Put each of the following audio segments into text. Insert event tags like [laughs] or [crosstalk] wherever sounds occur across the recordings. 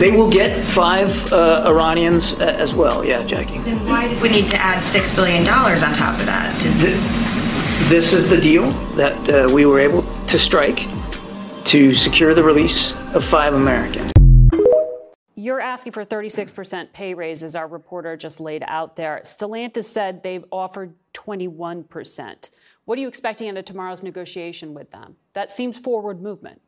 They will get five uh, Iranians uh, as well. Yeah, Jackie. Then why did we need to add $6 billion on top of that? Th- This is the deal that uh, we were able to strike to secure the release of five Americans. You're asking for 36% pay raises, our reporter just laid out there. Stellantis said they've offered 21%. What are you expecting out of tomorrow's negotiation with them? That seems forward movement.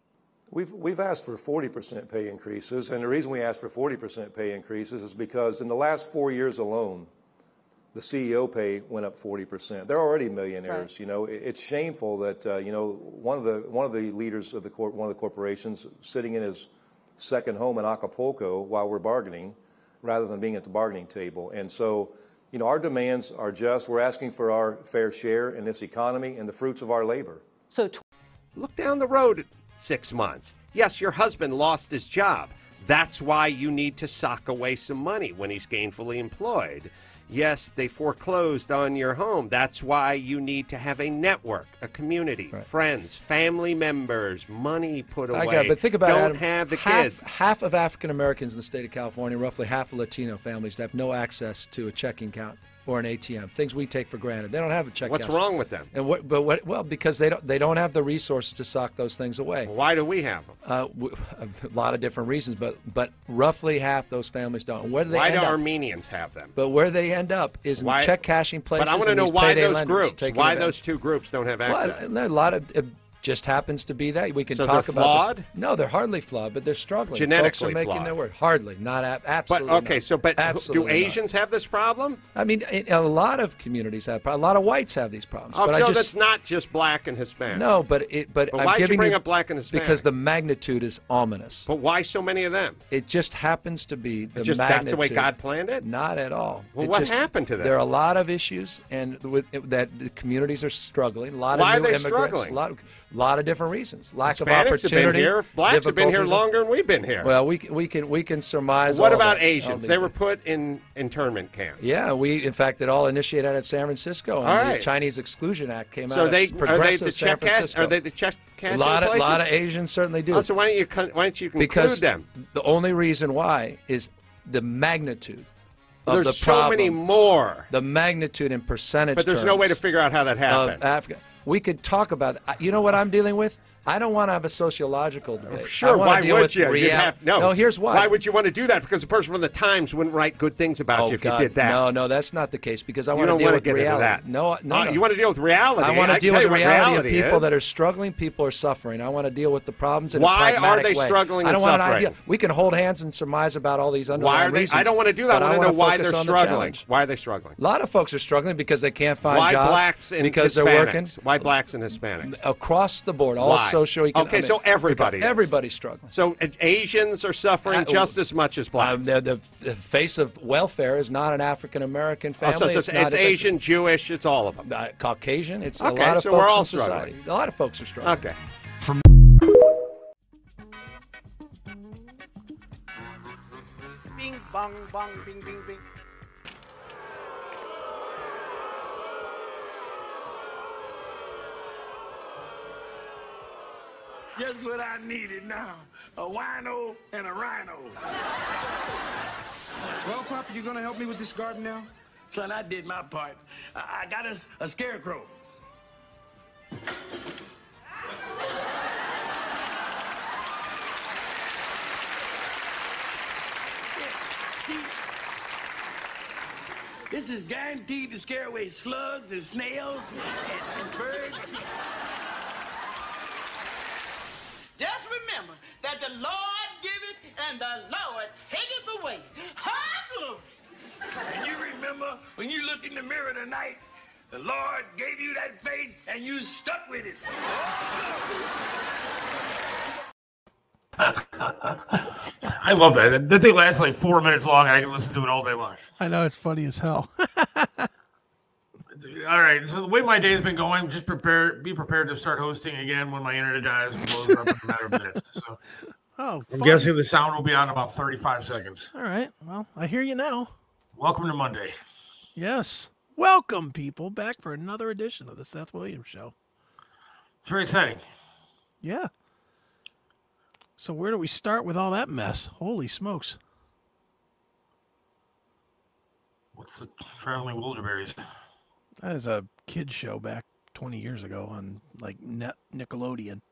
We've, we've asked for 40% pay increases, and the reason we asked for 40% pay increases is because in the last four years alone, the CEO pay went up 40%. They're already millionaires. Right. You know, It- it's shameful that uh, you know one of the one of the leaders of the cor- one of the corporations sitting in his second home in Acapulco while we're bargaining, rather than being at the bargaining table. And so, you know, our demands are just. We're asking for our fair share in this economy and the fruits of our labor. So Look down the road six months. Yes, your husband lost his job. That's why you need to sock away some money when he's gainfully employed. Yes, they foreclosed on your home. That's why you need to have a network, a community, friends, family members, money put away. I got, it, but think about Don't it, Adam. have the half, kids. Half of African Americans in the state of California, roughly half of Latino families, have no access to a checking account or an ATM. Things we take for granted. They don't have a check. What's wrong with them? And what? But what? Well, because they don't. They don't have the resources to sock those things away. Why do we have them? Uh, [laughs] a lot of different reasons, but but roughly half those families don't. Where do they Why do up? Armenians have them? But where they end up is Why- check cashing places. But I want to know why those groups. Why those two groups don't have access. Well, a lot of it just happens to be that we can So talk about. flawed? this- No, they're hardly flawed, but they're struggling. Genetically are making flawed. their word. Hardly, not ab- But absolutely. okay, not. so but do Absolutely not. Asians have this problem? I mean, a lot of communities have. A lot of whites have these problems. Oh, but so I just, that's not just black and Hispanic. no, but it. But, But I'm why'd you giving bring up black and Hispanic? Because the magnitude is ominous. But why so many of them? It just happens to be the just magnitude. that's the way God planned it. Not at all. Well, It what just- happened to them? There are a lot of issues, and with that the communities are struggling. A lot Why of new they immigrants. struggling? A lot, of, lot of different reasons. Lack of Hispanics have opportunity. been here. Blacks have been here longer than we've been here. Well, we can, we can we can surmise. what about that. Asians? I'll They were put in internment camps. Yeah, we in fact it all initiated out of San Francisco, and All the. Chinese Exclusion Act came So out they of are they the San check? Francisco. Are they the check a lot of lot of Asians certainly do. Oh, so why don't you why don't you conclude because them? the only reason why is the magnitude of There's the so problem. many more. The magnitude in percentage. But there's no way to figure out how that happened. Of Africa. We could talk about. You know what I'm dealing with? I don't want to have a sociological oh, debate. I Sure, why deal would with you? Real- have, no. No, here's why. Why would you want to do that? Because the person from the Times wouldn't write good things about oh, you if God, you did that. No, no, that's not the case because I want to deal with get into reality. that. No, no, Oh, no. You want to deal with reality. I want to deal with what reality, of people is. that are struggling. People are suffering. I want to deal with the problems in Why a are they way. struggling I don't want suffering? an idea. We can hold hands and surmise about all these underlying Why are they? reasons. I don't want to do that. I want to know why they're struggling. Why are they struggling? A lot of folks are struggling because they can't find why jobs. blacks and because Hispanics? they're working Why blacks and Hispanics? across the board, all Why? socioeconomic. Okay, so everybody is. everybody's struggling. So uh, Asians are suffering Uh, just as much as blacks. Um, the, the, the face of welfare is not an African American Oh, family. so, so it's it's, not a- Asian, Jewish, it's all of them. uh, Caucasian. It's a lot of so folks we're all in society. struggling. A lot of folks are struggling. Okay. Bing bong bong bing bing bing. Just what I needed now. A wino and a rhino. Well, Papa, you gonna help me with this garden now? Son, I did my part. I, I got us a scarecrow. This is guaranteed to scare away slugs and snails and, and birds. Just remember that the Lord giveth and the Lord taketh away. Hallelujah. And you remember when you looked in the mirror tonight, the Lord gave you that face and you stuck with it. [laughs] I love that. That thing lasts like four minutes long, and I can listen to it all day long. I know it's funny as hell. [laughs] All right. So the way my day's been going, just prepare, be prepared to start hosting again when my internet dies and blows up in a matter of minutes. So oh, I'm fun. guessing the sound will be on in about 35 seconds. All right. Well, I hear you now. Welcome to Monday. Yes. Welcome, people, back for another edition of the Seth Williams Show. It's very exciting. Yeah. So where do we start with all that mess? Holy smokes! What's the Traveling Wilderberries? That is a kid show back 20 years ago on like Net Nickelodeon. [laughs]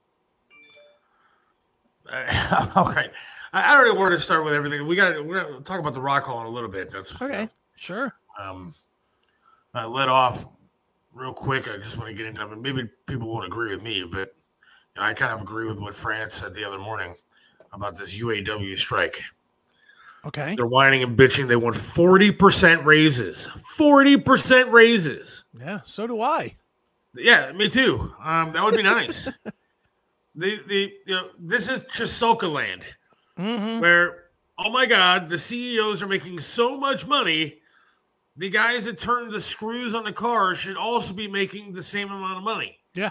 Uh, okay, I, I already wanted to start with everything. We got we're gonna talk about the Rock Hall in a little bit. That's Okay, sure. um, I let off real quick. I just want to get into it. Maybe people won't agree with me, but you know, I kind of agree with what Frantz said the other morning about this UAW strike. Okay. They're whining and bitching. They want 40% raises. 40% raises. Yeah, so do I. Yeah, me too. Um, that would be nice. [laughs] the the you know, this is Chisoka land, Mm-hmm. where oh my god, the CEOs are making so much money. The guys that turn the screws on the car should also be making the same amount of money. Yeah.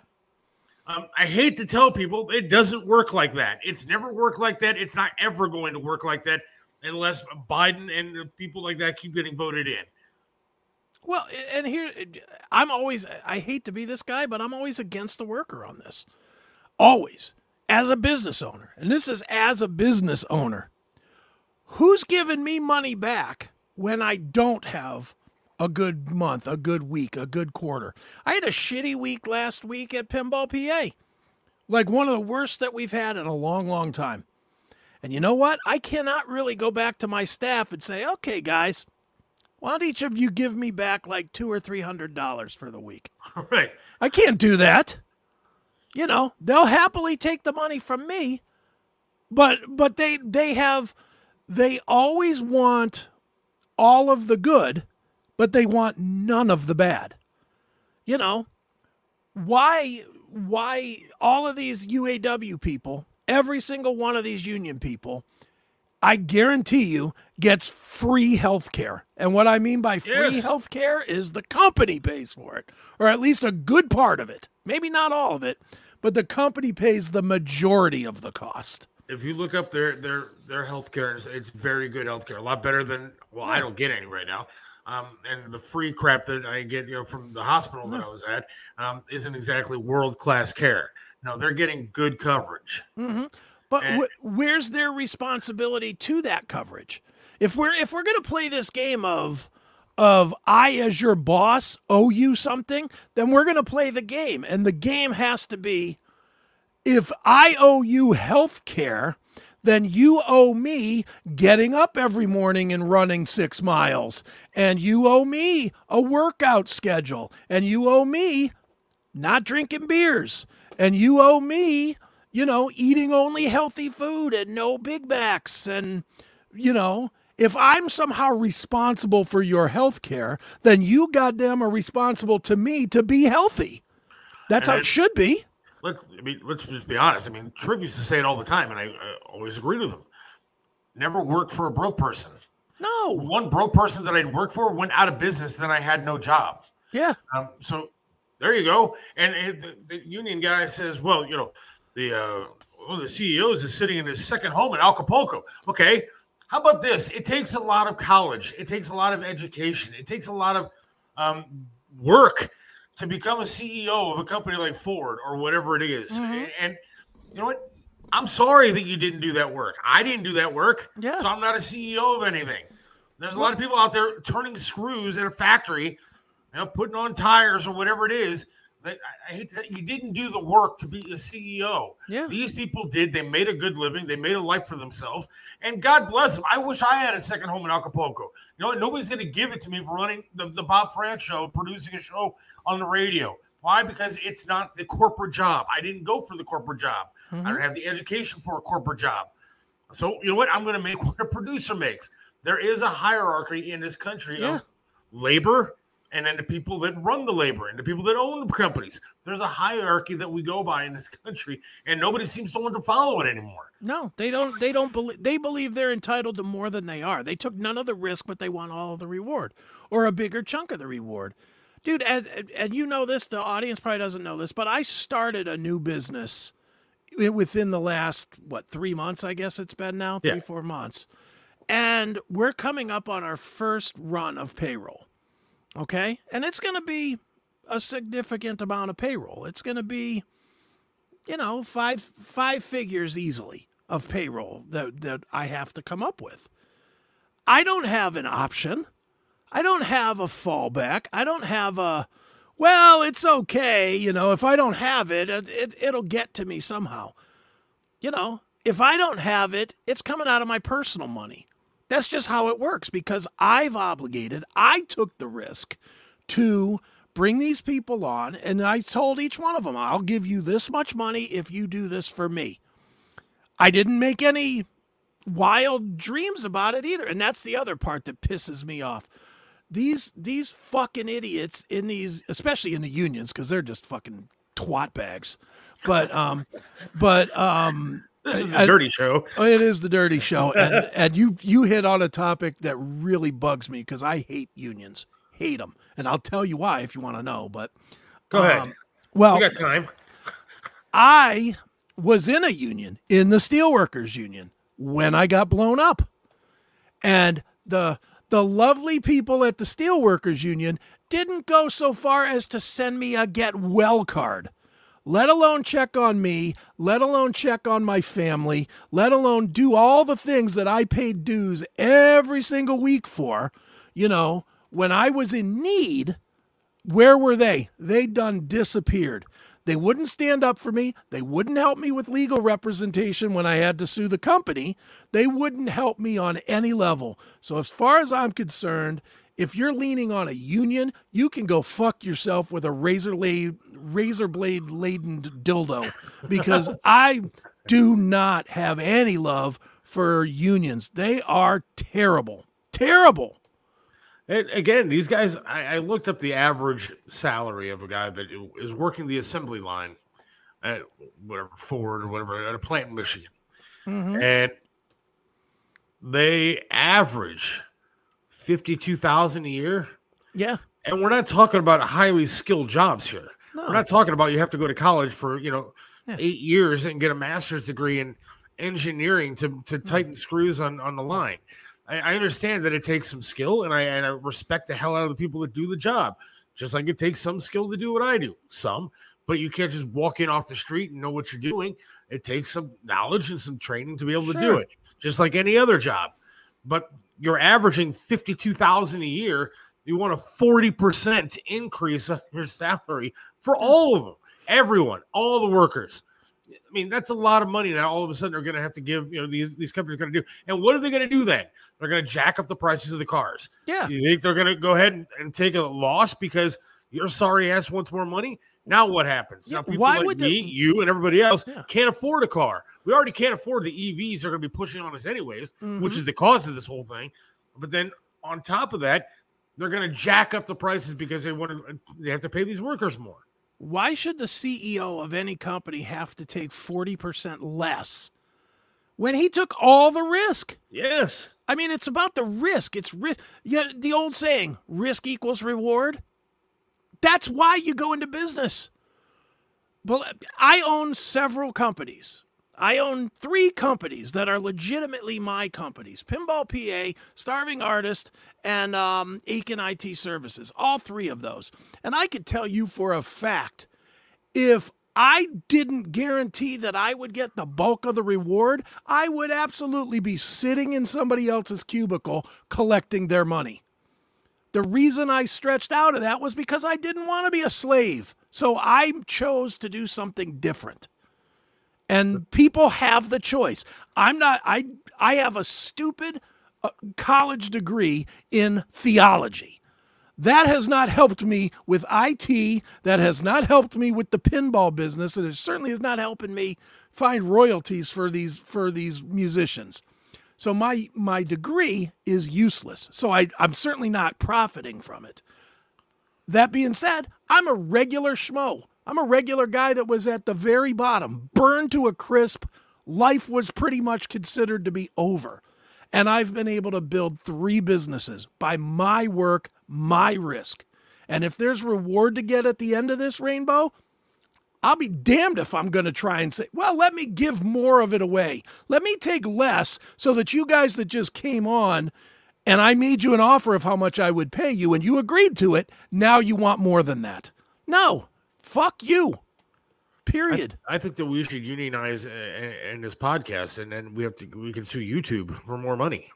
Um, I hate to tell people it doesn't work like that. It's never worked like that. It's not ever going to work like that unless Biden and people like that keep getting voted in. Well, and here I'm always I hate to be this guy, but I'm always against the worker on this. Always. As a business owner. And this is as a business owner. Who's giving me money back when I don't have a good month, a good week, a good quarter? I had a shitty week last week at Pinball PA. Like one of the worst that we've had in a long, long time. And you know what? I cannot really go back to my staff and say, okay, guys, why don't each of you give me back like two or three hundred dollars for the week? [laughs] All right. I can't do that. You know, they'll happily take the money from me, but but they they have they always want all of the good, but they want none of the bad. You know, why why all of these UAW people, every single one of these union people, I guarantee you gets free health care. And what I mean by free Yes. health care is the company pays for it, or at least a good part of it. Maybe not all of it, but the company pays the majority of the cost. If you look up their their their healthcare, it's, it's very good healthcare. A lot better than well, I don't get any right now. Um, and the free crap that I get, you know, from the hospital that I was at, um, isn't exactly world class care. No, they're getting good coverage. hmm But wh- where's their responsibility to that coverage? If we're if we're gonna play this game of of I as your boss owe you something, then we're gonna play the game, and the game has to be if I owe you health care, then you owe me getting up every morning and running six miles. And you owe me a workout schedule. And you owe me not drinking beers. And you owe me, you know, eating only healthy food and no Big Macs. And, you know, if I'm somehow responsible for your health care, then you goddamn are responsible to me to be healthy. That's how And it should be. Let's I mean, let's just be honest. I mean, Triv used to say it all the time, and I, I always agreed with him. Never worked for a broke person. No. One broke person that I'd worked for went out of business, then I had no job. Yeah. Um, so there you go. And, the, the union guy says, well, you know, the uh, one of the CEOs is sitting in his second home in Acapulco. Okay. How about this? It takes a lot of college. It takes a lot of education. It takes a lot of um, work to become a CEO of a company like Ford or whatever it is. Mhm. And you know what? I'm sorry that you didn't do that work. I didn't do that work. Yeah. So I'm not a CEO of anything. There's a lot of people out there turning screws at a factory, you know, putting on tires or whatever it is. That I, I hate that you didn't do the work to be a CEO. Yeah. These people did. They made a good living. They made a life for themselves. And God bless them. I wish I had a second home in Acapulco. You know, nobody's going to give it to me for running the, the Bob Frantz show, producing a show on the radio. Why? Because it's not the corporate job. I didn't go for the corporate job. I Mhm. don't have the education for a corporate job. So you know what? I'm going to make [laughs] what a producer makes. There is a hierarchy in this country Yeah. of labor and then the people that run the labor and the people that own the companies. There's a hierarchy that we go by in this country, and nobody seems to want to follow it anymore. No, they don't. They don't believe. They believe they're entitled to more than they are. They took none of the risk, but they want all of the reward, or a bigger chunk of the reward. Dude, and, and- you know this. The audience probably doesn't know this, but I started a new business within the last what three months? I guess it's been now three Yeah. four months, and we're coming up on our first run of payroll. Okay, and it's going to be a significant amount of payroll. It's going to be you know, five five figures easily. of payroll that, that I have to come up with. I don't have an option. I don't have a fallback. I don't have a, well, it's okay. You know, if I don't have it, it, it it'll get to me somehow. You know, if I don't have it, it's coming out of my personal money. That's just how it works because I've obligated, I took the risk to bring these people on, and I told each one of them, I'll give you this much money if you do this for me. I didn't make any wild dreams about it either. And that's the other part that pisses me off. These these fucking idiots in these especially in the unions because they're just fucking twat bags. But um but um this is the dirty show. Oh, it is the dirty show, [laughs] and and you you hit on a topic that really bugs me because I hate unions, hate them, and I'll tell you why if you want to know. But go um, ahead. Well, we got time. I was in a union in the steelworkers union when I got blown up, and the the lovely people at the steelworkers union didn't go so far as to send me a get well card let alone check on me, let alone check on my family, let alone do all the things that I paid dues every single week for. You know, when I was in need, where were they? They done disappeared. They wouldn't stand up for me. They wouldn't help me with legal representation when I had to sue the company. They wouldn't help me on any level. So, as far as I'm concerned, if you're leaning on a union, you can go fuck yourself with a razor blade, razor blade laden dildo, [laughs] because I do not have any love for unions. They are terrible, terrible. And again, these guys, I, I, looked up the average salary of a guy that is working the assembly line at whatever Ford or whatever at a plant in Michigan, mm-hmm. and they average 52,000 a year. Yeah. And we're not talking about highly skilled jobs here. No. We're not talking about you have to go to college for, you know, yeah. 8 years and get a master's degree in engineering to to mm. tighten screws on on the line. I, I understand that it takes some skill and I and I respect the hell out of the people that do the job. Just like it takes some skill to do what I do. Some, but you can't just walk in off the street and know what you're doing. It takes some knowledge and some training to be able sure. to do it, just like any other job. But you're averaging 52,000 a year, you want a 40% increase on your salary for hmm. all of them, everyone, all the workers. I mean, that's a lot of money that all of a sudden they're going to have to give, you know, these, these companies are going to do. And what are they going to do then? They're going to jack up the prices of the cars. Yeah. You think they're going to go ahead and, and take a loss because your sorry ass wants more money? Now what happens? Yeah, now people why like would me, the... you, and everybody else yeah. can't afford a car. We already can't afford the EVs they're going to be pushing on us anyways, mm-hmm. which is the cause of this whole thing. But then on top of that, they're going to jack up the prices because they want to. They have to pay these workers more. Why should the CEO of any company have to take forty percent less when he took all the risk? Yes. I mean, it's about the risk. It's risk. Yeah, the old saying, risk equals reward. That's why you go into business. But I own several companies. I own three companies that are legitimately my companies Pinball PA, Starving Artist, and um, Aiken IT Services. All three of those. And I could tell you for a fact if I didn't guarantee that I would get the bulk of the reward, I would absolutely be sitting in somebody else's cubicle collecting their money. The reason I stretched out of that was because I didn't want to be a slave. So I chose to do something different. And people have the choice. I'm not I I have a stupid uh, college degree in theology. That has not helped me with IT. That has not helped me with the pinball business, and it certainly is not helping me find royalties for these for these musicians. So my my degree is useless. So I, I'm certainly not profiting from it. That being said, I'm a regular schmo. I'm a regular guy that was at the very bottom, burned to a crisp. Life was pretty much considered to be over. And I've been able to build three businesses by my work, my risk. And if there's reward to get at the end of this rainbow, I'll be damned if I'm going to try and say, well, let me give more of it away. Let me take less so that you guys that just came on and I made you an offer of how much I would pay you and you agreed to it, now you want more than that. No, fuck you. Period. I, I think that we should unionize uh, in this podcast, and then we have to we can sue YouTube for more money,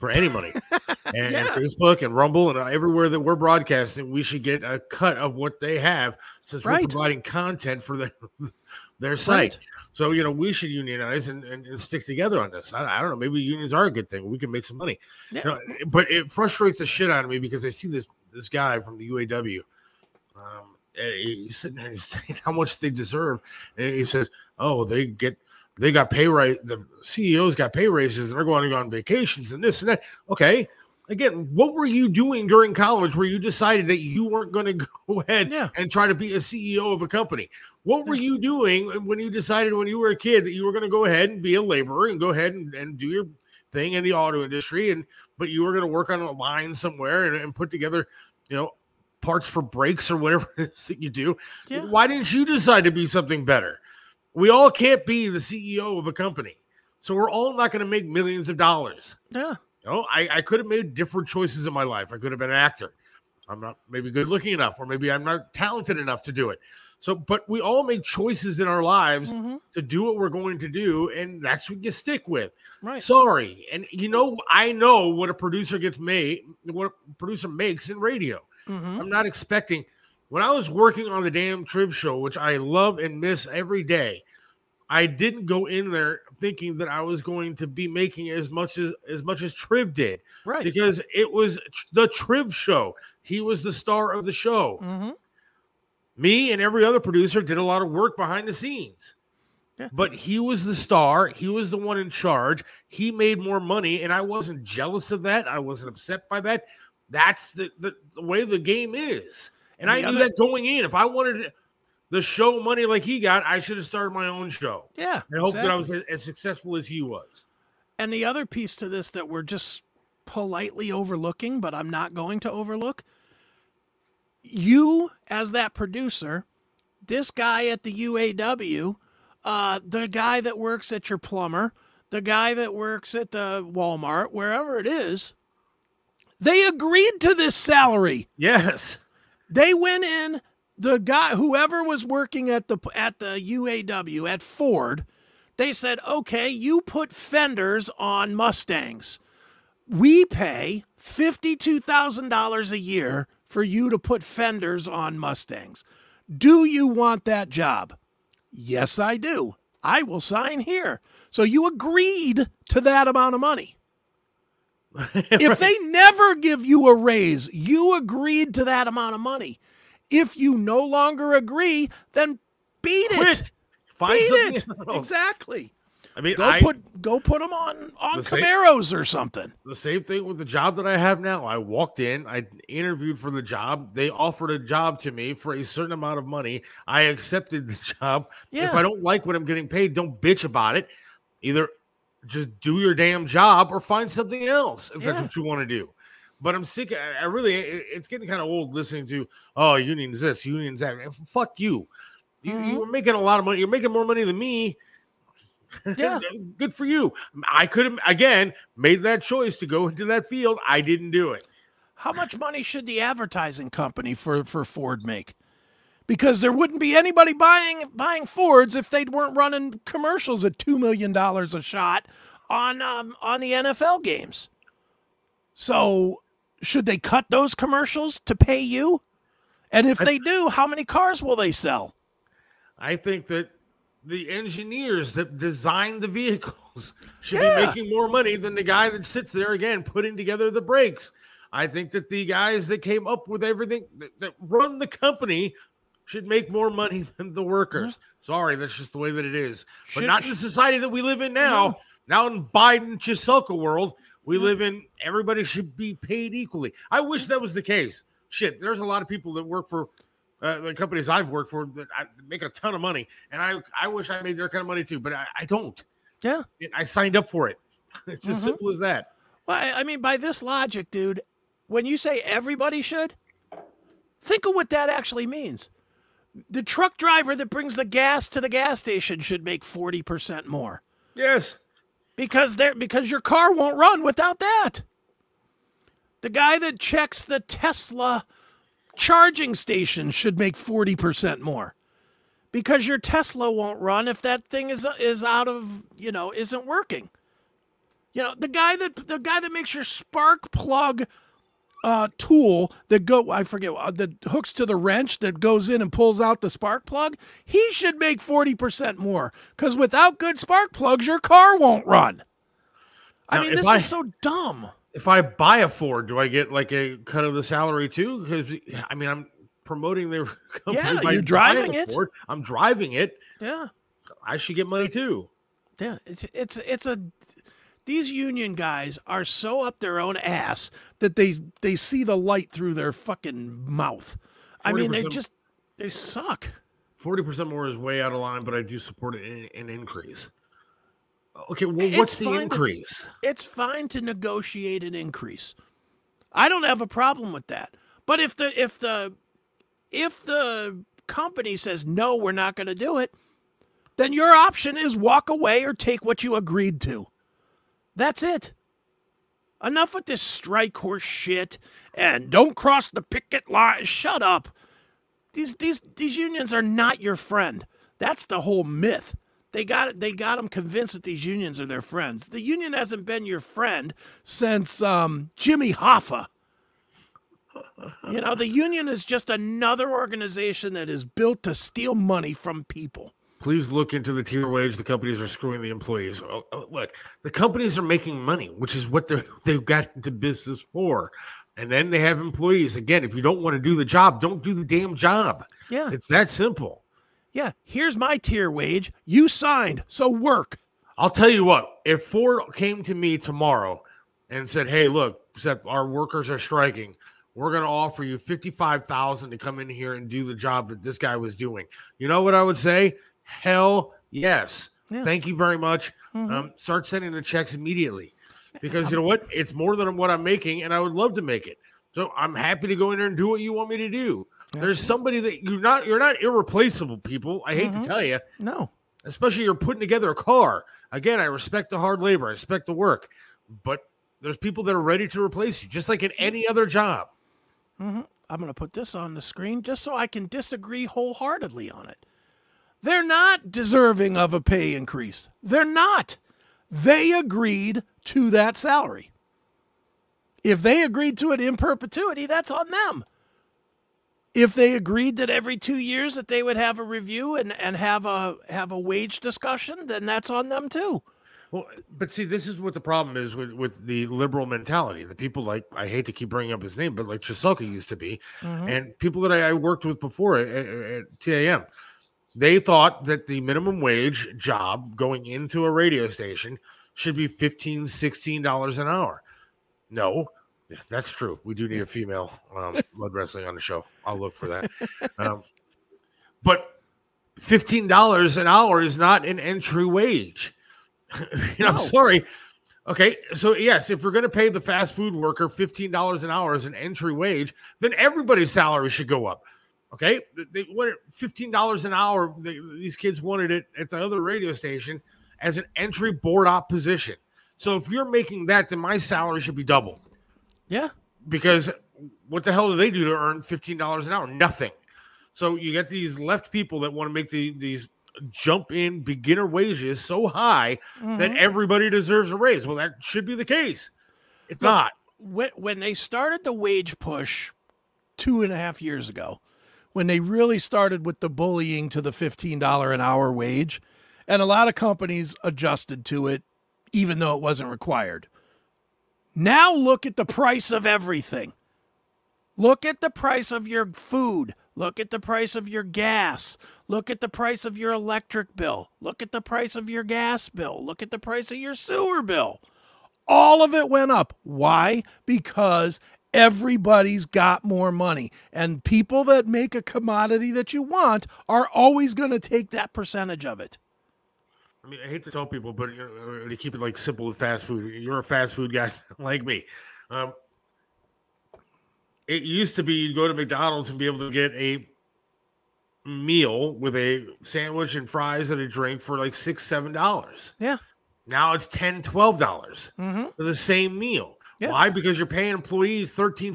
for any money, [laughs] and, Yeah. Facebook and Rumble and everywhere that we're broadcasting. We should get a cut of what they have since Right. we're providing content for their [laughs] their site. Right. So you know we should unionize and, and, and stick together on this. I, I don't know. Maybe unions are a good thing. We can make some money. Yeah. You know, but it frustrates the shit out of me because I see this this guy from the UAW. Um, he's sitting there and he's [laughs] saying how much they deserve, and he says, "Oh, they get they got pay raise. The CEOs got pay raises, and they're going to go on vacations and this and that." Okay, again, what were you doing during college where you decided that you weren't going [laughs] to go ahead and try to be a CEO of a company? What were you doing when you decided when you were a kid that you were going to go ahead and be a laborer and go ahead and, and do your thing in the auto industry and but you were going to work on a line somewhere and, and put together, you know, parts for brakes or whatever [laughs] it is that you do. Yeah. Why didn't you decide to be something better? We all can't be the CEO of a company. So we're all not going to make millions of dollars. Yeah. You know, I, I could have made different choices in my life. I could have been an actor. I'm not maybe good looking enough, or maybe I'm not talented enough to do it. So, but we all make choices in our lives Mm-hmm. to do what we're going to do, and that's what you stick with. Right. Sorry. And you know, I know what a producer gets made, what a producer makes in radio. Mhm. I'm not expecting when I was working on the damn Triv show, which I love and miss every day. I didn't go in there thinking that I was going to be making as much as as much as Triv did, Right. Because it was the Triv show. He was the star of the show. Mm-hmm. Me and every other producer did a lot of work behind the scenes. But he was the star. He was the one in charge. He made more money, and I wasn't jealous of that. I wasn't upset by that. That's the, the, the way the game is. And, And I knew other- that going in. If I wanted the show money like he got, I should have started my own show. Yeah. And hope that I was as, as successful as he was. And the other piece to this that we're just politely overlooking, but I'm not going to overlook you as that producer, this guy at the UAW, uh, the guy that works at your plumber, the guy that works at the Walmart, wherever it is, they agreed to this salary. Yes. They went in. The guy, whoever was working at the at the UAW at Ford, they said, "Okay, you put fenders on Mustangs. We pay fifty-two thousand dollars a year for you to put fenders on Mustangs. Do you want that job?" Yes, I do. I will sign here. So you agreed to that amount of money. [laughs] if they never give you a raise, you agreed to that amount of money. If you no longer agree, then beat it. Find beat it. else. Exactly. I mean, Go I, put go put them on on The same- Camaros or something. the same thing with the job that I have now. I walked in, I interviewed for the job. They offered a job to me for a certain amount of money. I accepted the [laughs] job. If I don't like what I'm getting paid, don't bitch about it. Either just do your damn job or find something else if Yeah. that's what you want to do. But I'm sick. I I really, it's getting kind of old listening to, oh, unions this, unions that. Fuck you. You, Mm-hmm. you were making a lot of money. You're making more money than me. Yeah. [laughs] Good for you. I could have again made that choice to go into that field. I didn't do it. How much money should the advertising company for, for Ford make? Because there wouldn't be anybody buying buying Fords if they weren't running commercials at two million dollars a shot on um, on the NFL games. So should they cut those commercials to pay you? And if they do, how many cars will they sell? I think that the engineers that design the vehicles [laughs] should Yeah. be making more money than the guy that sits there again putting together the brakes. I think that the guys that came up with everything that, that run the company should make more money [laughs] than the workers. Sorry, that's just the way that it is. But not in the society that we live in now. Now in Biden Chiselka world, we live in everybody should be paid equally. I wish that was the case. Shit, there's a lot of people that work for uh, the companies I've worked for that I make a ton of money, and I I wish I made their kind of money too, but I, I don't. Yeah. I signed up for it. [laughs] It's as Mhm. simple as that. Well, I mean, by this logic, dude, when you say everybody should, think of what that actually means. The truck driver that brings the gas to the gas station should make 40% more Yes. because they because your car won't run without that. The guy that checks the Tesla charging station should make 40% more because your Tesla won't run if that thing is is out of you know isn't working. You know the guy that the guy that makes your spark plug uh, tool that go I forget uh, that hooks to the wrench that goes in and pulls out the spark plug. He should make forty percent more because without good spark plugs, your car won't run. I Now, mean, this I- is so dumb. If I buy a Ford, do I get like a cut of the salary too? Because I mean, I'm promoting their [laughs] company. Yeah, by you're driving it. Ford. I'm driving it. Yeah. I should get money too. Yeah, it's it's it's a these union guys are so up their own ass that they they see the light through their fucking mouth. I mean, they just they suck. Forty percent more is way out of line, but I do support an, an increase. Okay, well, It's what's the fine to- increase? It's fine to negotiate an increase. I don't have a problem with that. But if the if the if the company says no, we're not going to do it, then your option is walk away or take what you agreed to. That's it. Enough with this strike horse shit and don't cross the picket line. Shut up. These these these unions are not your friend. That's the whole myth. They got. They got them convinced that these unions are their friends. The union hasn't been your friend since um, Jimmy Hoffa. You know, the union is just another organization that is built to steal money from people. Please look into the tier wage. The companies are screwing the employees. Oh, oh, look, the companies are making money, which is what they [laughs] they've got into business for. And then they have employees. Again, if you don't want to do the job, don't do the damn job. Yeah. It's that simple. Yeah, here's my tier wage. You signed, so work. I'll tell you what, if Ford came to me tomorrow and said, Hey, look, Seth, our workers are striking. We're going to offer you 55000 to come in here and do the job that this guy was doing. You know what I would say? Hell yes. Yeah. Thank you very much. Mhm. Um, start sending the checks immediately because you know what? It's more than what I'm making, and I would love to make it. So I'm happy to go in there and do what you want me to do. There's somebody that you're not you're not irreplaceable, people. I hate Mhm. to tell you No. especially you're putting together a car. Again, I respect the hard labor, I respect the work, but there's people that are ready to replace you, just like in any other job. hmm I'm going to put this on the screen just so I can disagree wholeheartedly on it. They're not deserving of a pay increase. They're not. They agreed to that salary. If they agreed to it in perpetuity, that's on them. If they agreed that every two years that they would have a review and, and have a have a wage discussion, then that's on them too. Well, but see, this is what the problem is with, with the liberal mentality. The people like I hate to keep bringing up his name, but like Chiselka used to be, Mhm. and people that I, I worked with before at, at, at TAM, they thought that the minimum wage job going into a radio station should be $15, 16 dollars an hour. No, yeah, that's true. We do need a female um, [laughs] mud wrestling on the show. I'll look for that. um, but fifteen dollars an hour is not an entry wage. [laughs] you know, I'm sorry. Okay, so yes, if we're going to pay the fast food worker fifteen dollars an hour as an entry wage, then everybody's salary should go up. Okay, they wanted fifteen dollars an hour. They, these kids wanted it at the other radio station as an entry board op position. So if you're making that, then my salary should be double Yeah. because what the hell do they do to earn fifteen dollars an hour? Nothing. So you get these left people that want to make the, these jump in beginner wages so high that Mhm. everybody deserves a raise. Well, that should be the case. It's Look, not. when when they started the wage push two and a half years ago, when they really started with the bullying to the fifteen dollar an hour wage, and a lot of companies adjusted to it, even though it wasn't required. Now look at the price of everything. Look at the price of your food. Look at the price of your gas. Look at the price of your electric bill. Look at the price of your gas bill. Look at the price of your sewer bill. All of it went up. Why? Because everybody's got more money. And people that make a commodity that you want are always going to take that percentage of it. I mean, I hate to tell people, but you know, to keep it like simple with fast food, you're a fast food guy [laughs] like me. Um, it used to be you'd go to McDonald's and be able to get a meal with a sandwich and fries and a drink for like six, seven dollars. Yeah. Now it's ten, twelve dollars Mm-hmm. for the same meal. Yeah. Why? Because you're paying employees 13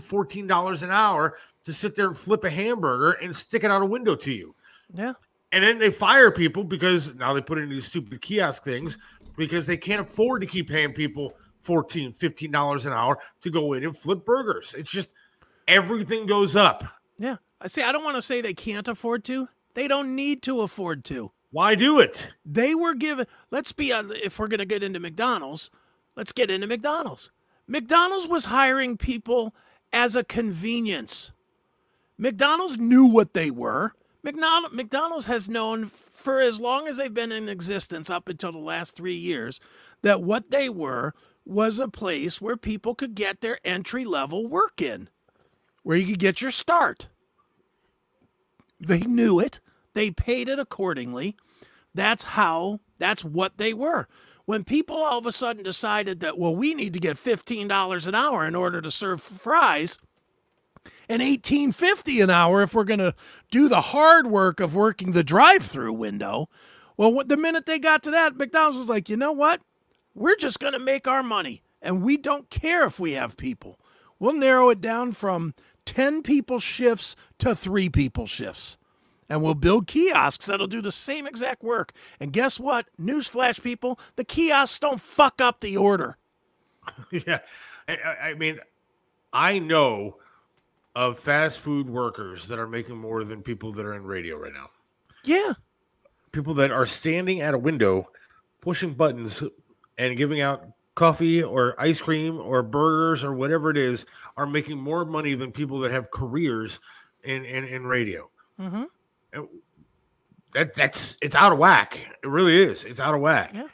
dollars $14 an hour to sit there and flip a hamburger and stick it out a window to you. Yeah. And then they fire people because now they put in these stupid kiosk things because they can't afford to keep paying people $14, 15 dollars an hour to go in and flip burgers. It's just everything goes up. Yeah. I see. I don't want to say they can't afford to. They don't need to afford to. Why do it? They were given. Let's be. Uh, if we're going to get into McDonald's, let's get into McDonald's. McDonald's was hiring people as a convenience. McDonald's knew what they were. McDonald, McDonald's has known for as long as they've been in existence, up until the last three years, that what they were was a place where people could get their entry level work in, where you could get your start. They knew it. They paid it accordingly. That's how, that's what they were. When people all of a sudden decided that, well, we need to get $15 an hour in order to serve fries, and 1850 an hour if we're going to do the hard work of working the drive-through window. Well, what, the minute they got to that, McDonald's was like, "You know what? We're just going to make our money and we don't care if we have people. We'll narrow it down from 10 people shifts to 3 people shifts." And we'll build kiosks that'll do the same exact work. And guess what? Newsflash, people, the kiosks don't fuck up the order. [laughs] yeah. I, I mean, I know of fast food workers that are making more than people that are in radio right now. Yeah. People that are standing at a window, pushing buttons and giving out coffee or ice cream or burgers or whatever it is are making more money than people that have careers in, in, in radio. Mm-hmm. That that's it's out of whack. It really is. It's out of whack. Yeah.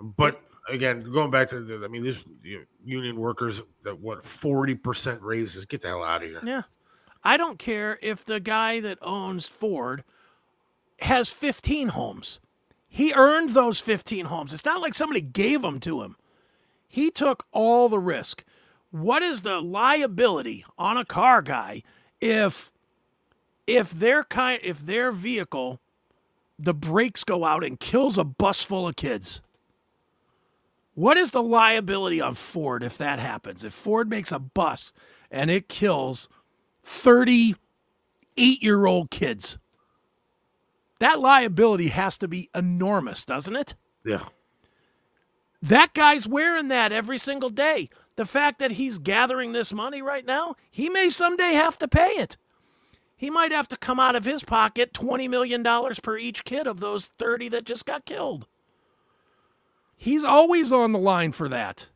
But again, going back to the, I mean, this you know, union workers that what forty percent raises. Get the hell out of here. Yeah. I don't care if the guy that owns Ford has 15 homes. He earned those 15 homes. It's not like somebody gave them to him. He took all the risk. What is the liability on a car guy if if their kind if their vehicle the brakes go out and kills a bus full of kids? What is the liability on Ford if that happens? If Ford makes a bus and it kills 38 year old kids, that liability has to be enormous, doesn't it? Yeah. That guy's wearing that every single day. The fact that he's gathering this money right now, he may someday have to pay it. He might have to come out of his pocket $20 million per each kid of those 30 that just got killed. He's always on the line for that.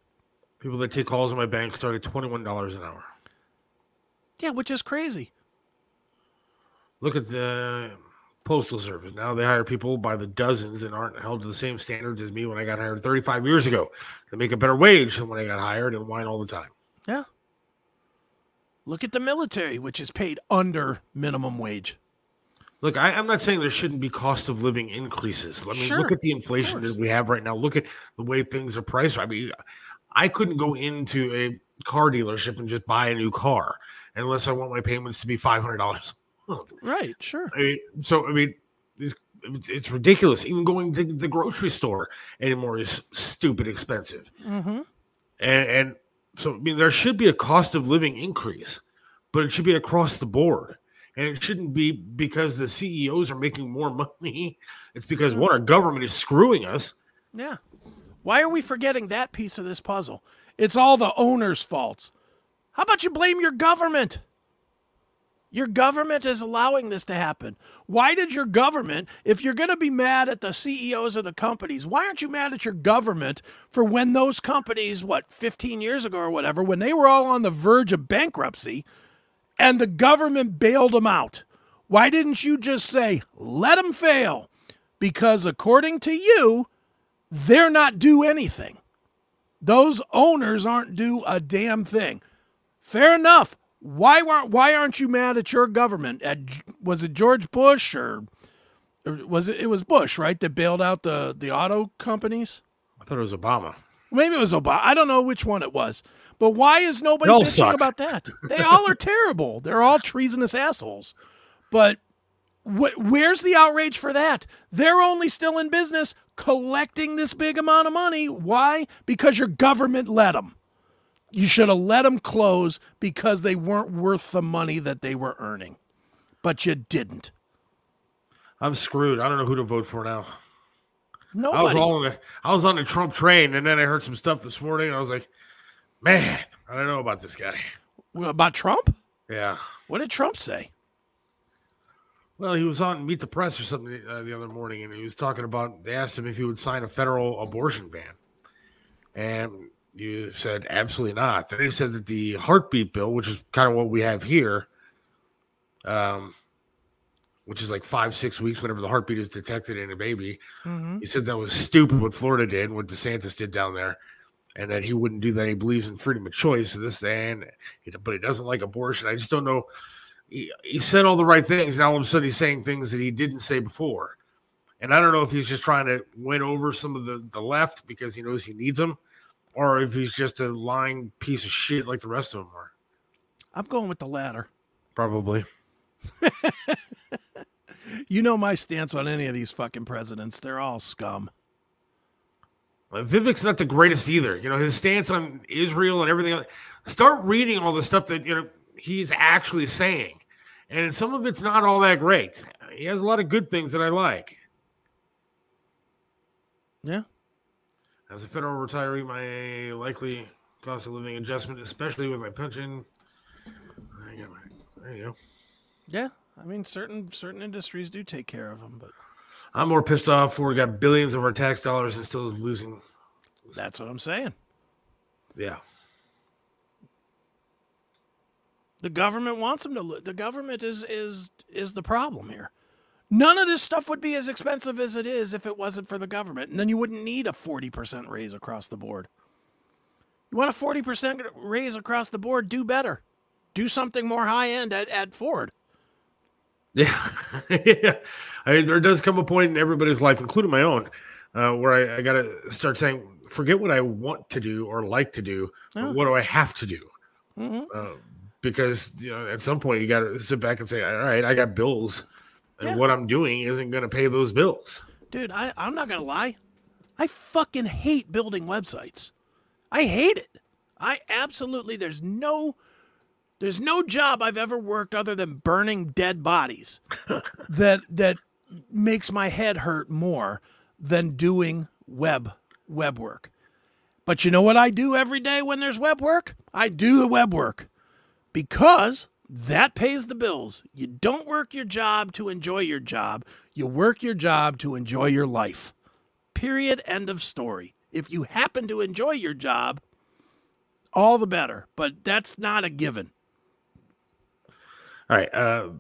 People that take calls in my bank start at twenty one dollars an hour. Yeah, which is crazy. Look at the postal service. Now they hire people by the dozens and aren't held to the same standards as me when I got hired 35 years ago. They make a better wage than when I got hired and whine all the time. Yeah. Look at the military, which is paid under minimum wage. Look, I, am not saying there shouldn't be cost of living increases. I mean, Sure, look at the inflation that we have right now. Look at the way things are priced. I mean, I couldn't go into a car dealership and just buy a new car unless I want my payments to be five hundred dollars. Right, sure. I mean, so I mean, it's, it's ridiculous. Even going to the grocery store anymore is stupid expensive. Mm-hmm. And, and so, I mean, there should be a cost of living increase, but it should be across the board. And it shouldn't be because the CEOs are making more [laughs] money. It's because hmm. one, our government is screwing us. Yeah. Why are we forgetting that piece of this puzzle? It's all the owner's faults. How about you blame your government? Your government is allowing this to happen. Why did your government, if you're going to be mad at the CEOs of the companies, why aren't you mad at your government for when those companies, what, 15 years ago or whatever, when they were all on the verge of bankruptcy and the government bailed them out? Why didn't you just say, let them fail? Because according to you, they're not due anything. Those owners aren't due a damn thing. Fair enough. Why weren't why aren't you mad at your government? At was it George Bush or, or was it it was Bush, right? That bailed out the the auto companies? I thought it was Obama. Maybe it was Obama. I don't know which one it was. But why is nobody bitching suck. about that? They all are terrible. They're all treasonous assholes. But wh- where's the outrage for that? They're only still in business collecting this big amount of money. Why? Because your government let them. You should have let them close because they weren't worth the money that they were earning. But you didn't. I'm screwed. I don't know who to vote for now. Nobody. I was all on the, I was on the Trump train, and then I heard some stuff this morning, and I was like, man, I don't know about this guy. About Trump? Yeah. What did Trump say? Well, he was on Meet the Press or something uh, the other morning, and he was talking about. They asked him if he would sign a federal abortion ban, and you said absolutely not. Then he said that the heartbeat bill, which is kind of what we have here, um, which is like five six weeks whenever the heartbeat is detected in a baby. Mhm. He said that was stupid what Florida did, what DeSantis did down there, and that he wouldn't do that. He believes in freedom of choice and this and but he doesn't like abortion. I just don't know. He, he said all the right things. Now all of a sudden he's saying things that he didn't say before. And I don't know if he's just trying to win over some of the, the left because he knows he needs them, or if he's just a lying piece of shit like the rest of them are. I'm going with the latter. Probably. [laughs] You know my stance on any of these fucking presidents. They're all scum. Uh, Vivek's not the greatest either. You know, his stance on Israel and everything. else- Start reading all the stuff that, you know, he's actually saying. And some of it's not all that great. He has a lot of good things that I like. Yeah. As a federal retiree, my likely cost of living adjustment, especially with my pension. I got my- There you go. Yeah. I mean, certain certain industries do take care of them, but I'm more pissed off we got billions of our tax dollars and still is losing. that's what I'm saying. Yeah. The government wants them to. lo- The government is is is the problem here. None of this stuff would be as expensive as it is if it wasn't for the government, and then you wouldn't need a forty percent raise across the board. You want a forty percent raise across the board? Do better. Do something more high end at, at Ford. Yeah. [laughs] yeah. I mean, there does come a point in everybody's life, including my own, uh, where I, I got to start saying, forget what I want to do or like to do. but What do I have to do? Mhm. Uh, because you know, at some point you got to sit back and say, all right, I got bills, and Yeah. what I'm doing isn't going to pay those bills. Dude, I, I'm not gonna lie. I fucking hate building websites. I hate it. I absolutely there's no there's no job I've ever worked other than burning dead bodies [laughs] that that makes my head hurt more than doing web web work. But you know what I do every day when there's web work? I do the web work because that pays the bills. You don't work your job to enjoy your job. You work your job to enjoy your life. Period. End of story. If you happen to enjoy your job, all the better. But that's not a given. All right. Uh,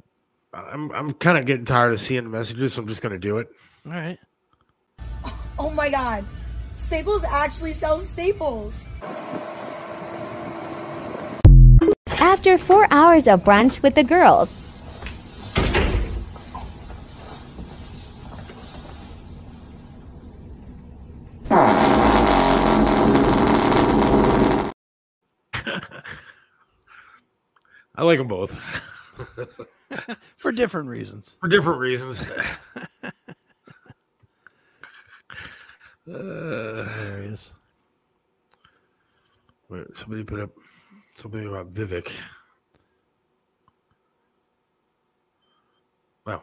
I'm I'm kind of getting tired of seeing the messages, so I'm just going to do it. All right. Oh my god. Staples actually sells staples. After four hours of brunch with the girls, [laughs] I like them both [laughs] For different reasons. for different reasons. [laughs] It's Uh, hilarious. wait, somebody put up something about Vivek. Oh.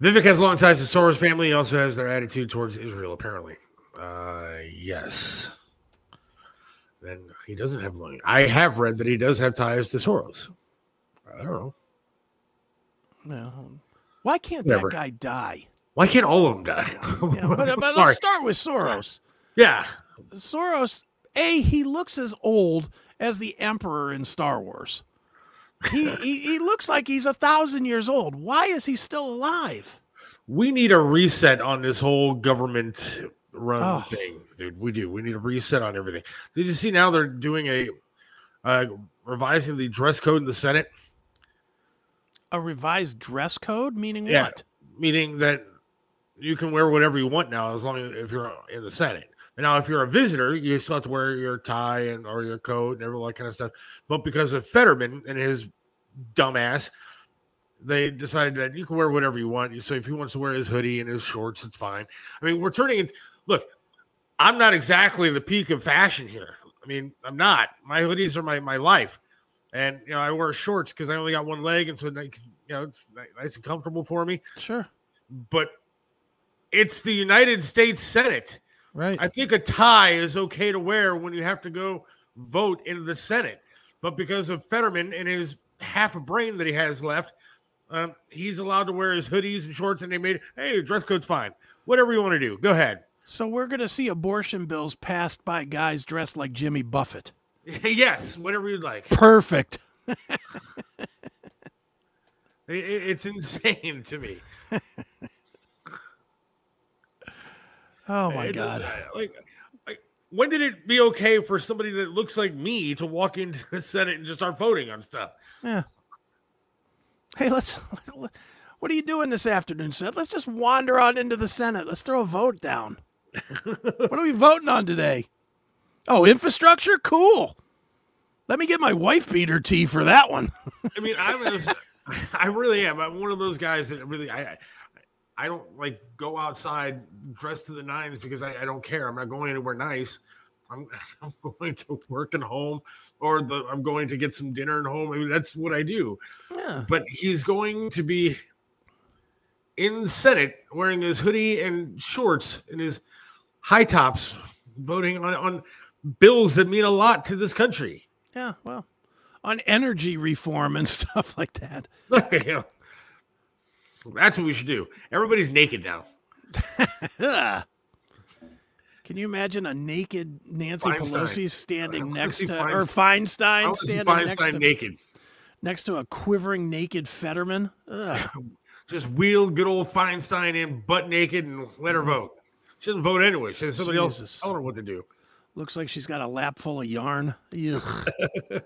Vivek has long ties to Soros family. He also has their attitude towards Israel, apparently. Uh, yes. Then he doesn't have long. I have read that he does have ties to Soros. I don't know. No. Why can't Whatever. that guy die? Why can't all of them die? Yeah, [laughs] but, but let's start with Soros. Yeah. Soros, A, he looks as old as the Emperor in Star Wars. He, [laughs] he, he looks like he's a thousand years old. Why is he still alive? We need a reset on this whole government run Oh. thing, dude. We do. We need a reset on everything. Did you see now they're doing a uh, revising the dress code in the Senate? A revised dress code? Meaning Yeah. what? Meaning that you can wear whatever you want now, as long as if you're in the Senate. Now, if you're a visitor, you still have to wear your tie and or your coat and all that kind of stuff. But because of Fetterman and his dumbass, they decided that you can wear whatever you want. So if he wants to wear his hoodie and his shorts, it's fine. I mean, we're turning it. Look, I'm not exactly the peak of fashion here. I mean, I'm not. My hoodies are my my life, and you know I wear shorts because I only got one leg, and so You know, it's nice and comfortable for me. Sure. But it's the United States Senate. Right. I think a tie is okay to wear when you have to go vote in the Senate. But because of Fetterman and his half a brain that he has left, um, he's allowed to wear his hoodies and shorts, and they made, hey, dress code's fine. Whatever you want to do, go ahead. So we're going to see abortion bills passed by guys dressed like Jimmy Buffett. [laughs] yes, whatever you'd like. Perfect. [laughs] It- it- it's insane to me. [laughs] Oh my It- uh, God. Like, like, when did it be okay for somebody that looks like me to walk into the Senate and just start voting on stuff? Yeah. Hey, let's. [laughs] What are you doing this afternoon, Seth? Let's just wander on into the Senate. Let's throw a vote down. what are we voting on today? Oh, infrastructure? Cool. Let me get my wife beater tea for that one. I mean, I was, [laughs] I really am. I'm one of those guys that really, I, I- don't like go outside dressed to the nines because I, I don't care. I'm not going anywhere nice. I'm, [laughs] I'm going to work and home, or the, I'm going to get some dinner and home. I mean, that's what I do. Yeah. But he's going to be in the Senate wearing his hoodie and shorts and his high tops, voting on on bills that mean a lot to this country. Yeah, well, on energy reform and [laughs] stuff like that. [laughs] Know, that's what we should do. Everybody's naked now. [laughs] Can you imagine a naked Nancy Feinstein. Pelosi standing next to, Feinstein. or Feinstein standing next to naked. next to a quivering naked Fetterman? Ugh. [laughs] Just wheel good old Feinstein in butt naked and let her vote. She doesn't vote anyway. She has somebody Jesus. else tell her what to do. Looks like she's got a lap full of yarn. Ugh. [laughs]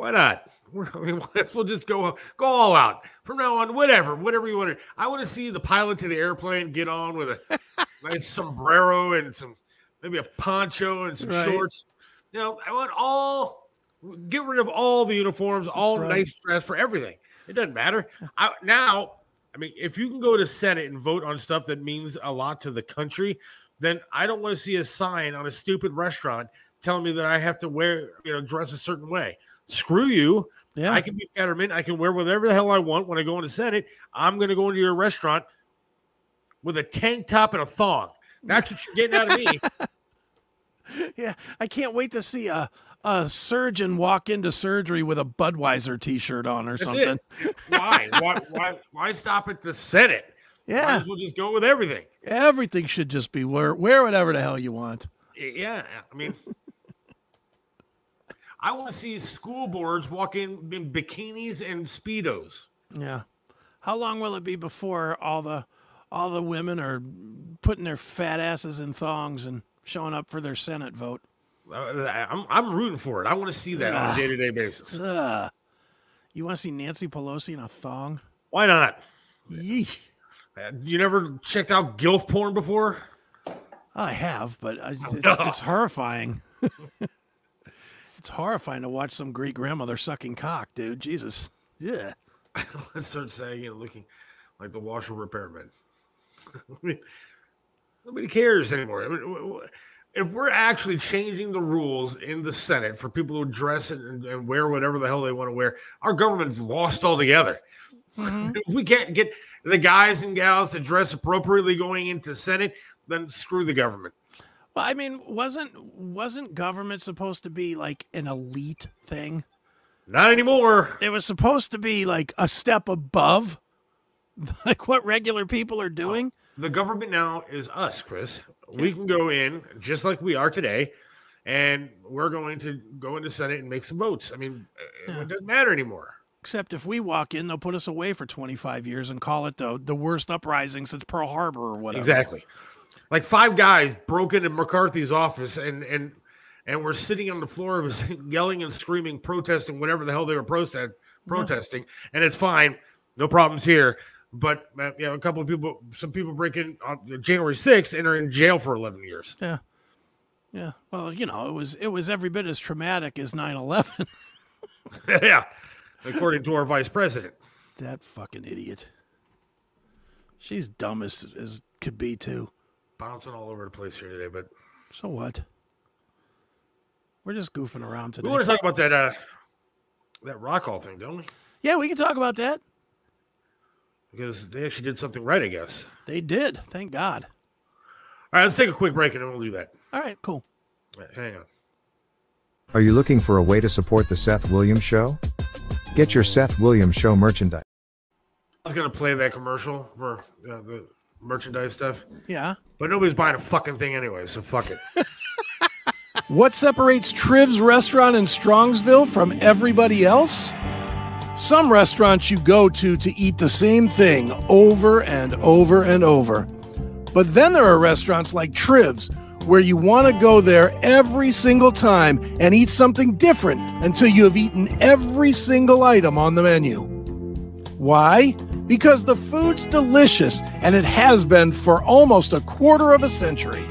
Why not? [laughs] I mean, we'll just go go all out from now on. Whatever, whatever you want to. I want to see the pilot to the airplane get on with a [laughs] nice sombrero and some maybe a poncho and some Right. shorts. You know, I want all get rid of all the uniforms, all right. nice dress for everything. It doesn't matter. I, now, I mean, if you can go to Senate and vote on stuff that means a lot to the country, then I don't want to see a sign on a stupid restaurant telling me that I have to wear, you know, dress a certain way. Screw you. Yeah. I can be Fetterman. I can wear whatever the hell I want when I go into Senate. I'm going to go into your restaurant with a tank top and a thong. That's what you're getting out of me. [laughs] yeah, I can't wait to see a a surgeon walk into surgery with a Budweiser T-shirt on or That's something. [laughs] Why? why? Why? Why stop at the Senate? Might Yeah, as well just go with everything. everything should just be wear wear whatever the hell you want. Yeah, I mean, I want to see school boards walking in in bikinis and speedos. Yeah. How long will it be before all the all the women are putting their fat asses in thongs and showing up for their Senate vote? Uh, I'm I'm rooting for it. I want to see that on a day to day basis. Ugh. You want to see Nancy Pelosi in a thong? Why not? Yee. Uh, You never checked out gilf porn before? I have, but I- it's, [laughs] no. it's horrifying. [laughs] it's horrifying to watch some great grandmother sucking cock, dude. Jesus. Yeah. Let's [laughs] start saying and looking like the washer repairman. [laughs] I mean, nobody cares anymore. I mean, w- w- if we're actually changing the rules in the Senate for people to dress and, and wear whatever the hell they want to wear, our government's lost altogether. Mm-hmm. [laughs] If we can't get the guys and gals to dress appropriately going into Senate, then screw the government. Well, I mean, wasn't wasn't government supposed to be like an elite thing? Not anymore. It was supposed to be like a step above [laughs] like what regular people are doing. The government now is us, Chris. We can go in just like we are today, and we're going to go into Senate and make some votes. I mean, uh, it doesn't matter anymore. Except if we walk in, they'll put us away for 25 years and call it the the worst uprising since Pearl Harbor or whatever. Exactly. Like five guys broke into McCarthy's office and and and were sitting on the floor of his [laughs] yelling and screaming, protesting whatever the hell they were protest, protesting, and it's fine, no problems here. But uh, you know, a couple of people, some people break in on January 6th and are in jail for 11 years. Yeah. Yeah. Well, you know, it was it was every bit as traumatic as 9/11. [laughs] [laughs] yeah, according to our vice president. that fucking idiot. She's dumb as as could be too. Bouncing all over the place here today, but So what? We're just goofing around today. we want to talk about that uh that rock hall thing, don't we? yeah, we can talk about that. because they actually did something right, I guess. They did. Thank God. All right, let's take a quick break and then we'll do that. All right, cool. All right, hang on. Are you looking for a way to support the Seth Williams Show? Get your Seth Williams Show merchandise. I was gonna play that commercial for uh, the merchandise stuff, Yeah. but nobody's buying a fucking thing anyway, so fuck it. [laughs] What separates Triv's restaurant in Strongsville from everybody else? Some restaurants you go to to eat the same thing over and over and over. But then there are restaurants like Triv's where you want to go there every single time and eat something different until you have eaten every single item on the menu. Why? Because the food's delicious and it has been for almost a quarter of a century.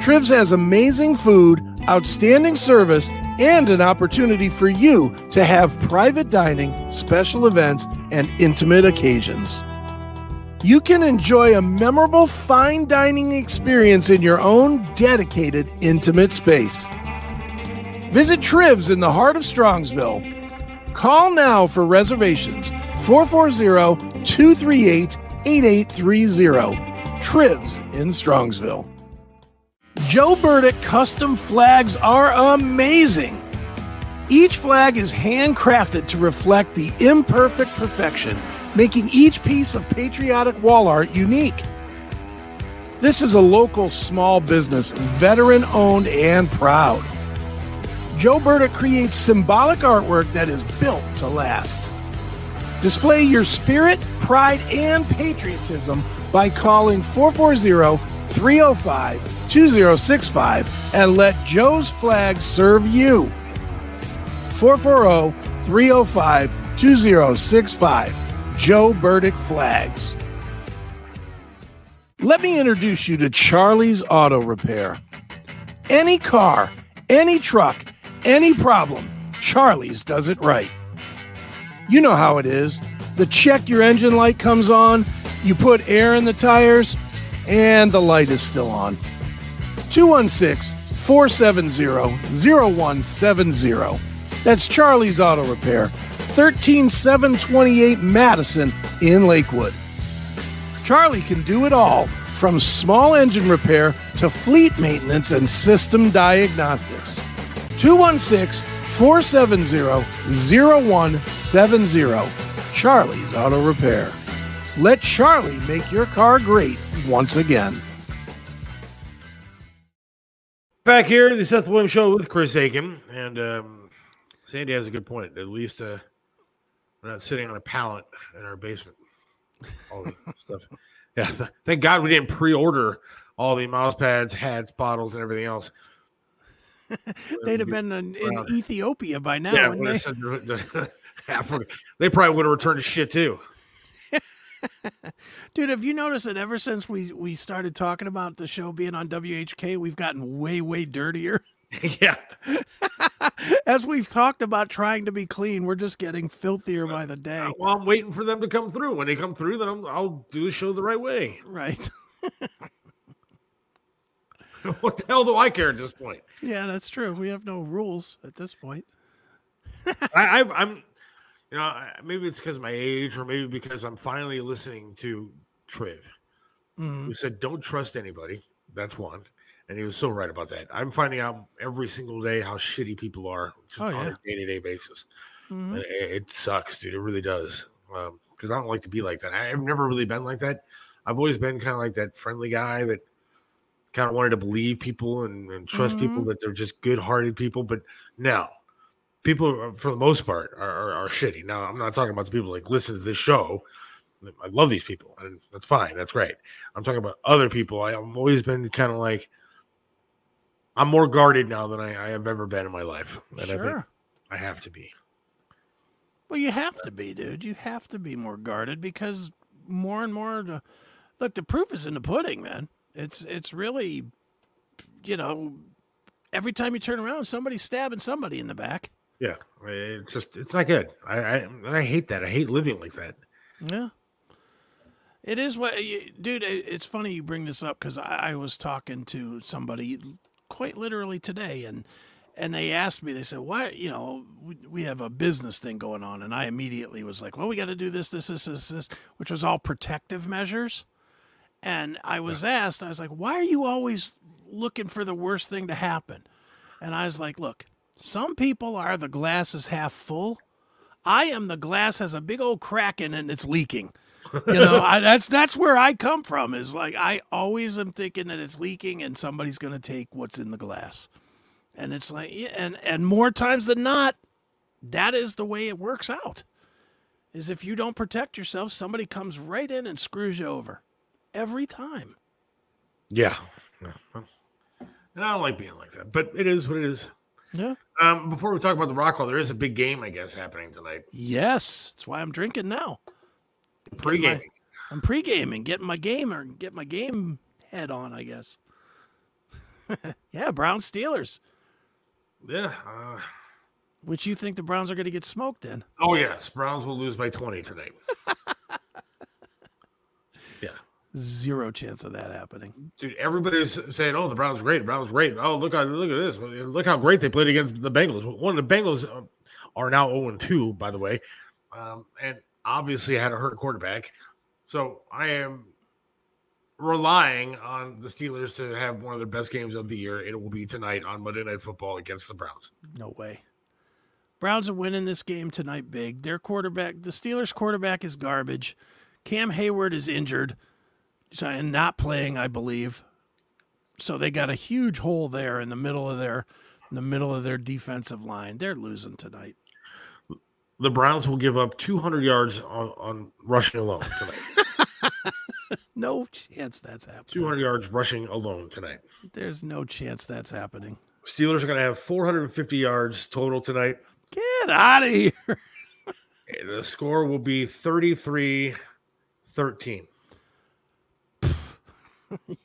Trivs has amazing food, outstanding service, and an opportunity for you to have private dining, special events, and intimate occasions. You can enjoy a memorable fine dining experience in your own dedicated, intimate space. Visit Trivs in the heart of Strongsville. Call now for reservations 440 238 8830. Trivs in Strongsville. Joe Burdick custom flags are amazing. Each flag is handcrafted to reflect the imperfect perfection, making each piece of patriotic wall art unique. This is a local small business, veteran owned and proud. Joe Burdick creates symbolic artwork that is built to last. Display your spirit, pride, and patriotism by calling 440 305 2065 and let Joe's flag serve you. 440 305 2065. Joe Burdick Flags. Let me introduce you to Charlie's Auto Repair. Any car, any truck, any problem, Charlie's does it right. You know how it is. The check your engine light comes on, you put air in the tires, and the light is still on. 216 470 0170. That's Charlie's Auto Repair, 13728 Madison in Lakewood. Charlie can do it all from small engine repair to fleet maintenance and system diagnostics. 216 470 0170. Charlie's Auto Repair. Let Charlie make your car great once again. Back here the Seth Williams Show with Chris Aiken, and um, Sandy has a good point. At least uh, we're not sitting on a pallet in our basement. All the [laughs] stuff. Yeah, thank God we didn't pre-order all the mouse pads, hats, bottles, and everything else. They'd have been in, in. Ethiopia by now. yeah, they? said the- [laughs] half of they probably would have returned to shit too. [laughs] Dude, have you noticed that ever since we, we started talking about the show being on WHK, we've gotten way, way dirtier? [laughs] yeah. As we've talked about trying to be clean, we're just getting filthier by the uh, day. Well, I'm waiting for them to come through. When they come through, then I'm, I'll do the show the right way. Right. [laughs] what the hell do I care at this point? Yeah, that's true. We have no rules at this point. [laughs] I, I, I'm, you know, maybe it's because of my age, or maybe because I'm finally listening to Triv, Mhm. who said, "Don't trust anybody." That's one, and he was so right about that. I'm finding out every single day how shitty people are just Oh, on yeah. a day to day basis. Mhm. It, it sucks, dude. It really does. Because I don't like to be like that. I've never really been like that. I've always been kind of like that friendly guy that kind of wanted to believe people and, and trust people Mhm. that they're just good hearted people. But now, people uh, for the most part are, are, are shitty. Now, I'm not talking about the people like listen to this show. I love these people, and that's fine. That's great. I'm talking about other people. I, I've always been kind of like I'm more guarded now than I, I have ever been in my life, and I think Sure. I have to be. Well, you have to be, dude. You have to be more guarded because more and more. The, look, the proof is in the pudding, man. It's it's really, you know, every time you turn around, somebody's stabbing somebody in the back. Yeah, it just it's not good. I, I I hate that. I hate living like that. Yeah. It is what, you- dude. it- It's funny you bring this up because I, I was talking to somebody quite literally today, and and they asked me, they said, why, you know, we, we have a business thing going on. And I immediately was like, well, we got to do this, this, this, this, this, which was all protective measures. And I was asked, I was like, why are you always looking for the worst thing to happen? And I was like, look, some people are the glass is half full. I am the glass has a big old crack in it and it's leaking. You know, [laughs] I, that's that's where I come from. Is like I always am thinking that it's leaking and somebody's going to take what's in the glass, and it's like yeah, and and more times than not, that is the way it works out. Is if you don't protect yourself, somebody comes right in and screws you over, every time. Yeah. And I don't like being like that, but it is what it is. Yeah. Um, before we talk about the Rock Hall, there is a big game, I guess, happening tonight. Yes, that's why I'm drinking now. Pre gaming. I'm pre-gaming, getting my game or get my game head on, I guess. [laughs] yeah, Brown Steelers. Yeah. Uh, Which you think the Browns are going to get smoked in? oh, yes. Browns will lose by 20 tonight. [laughs] Zero chance of that happening. Dude, everybody's saying, "Oh, the Browns are great. The Browns are great. Oh, look how look at this. Look how great they played against the Bengals. One of the Bengals uh, are now 0 2, by the way, um, and obviously had a hurt quarterback. So I am relying on the Steelers to have one of their best games of the year. It will be tonight on Monday Night Football against the Browns. No way. Browns are winning this game tonight big. Their quarterback, the Steelers quarterback is garbage. Cam Hayward is injured and not playing, I believe. So they got a huge hole there in the middle of their in the middle of their defensive line. They're losing tonight. The Browns will give up 200 yards on, on rushing alone tonight. [laughs] No chance that's happening. 200 yards rushing alone tonight. There's no chance that's happening. Steelers are going to have 450 yards total tonight. Get out of here. [laughs] The score will be 33 13. [laughs]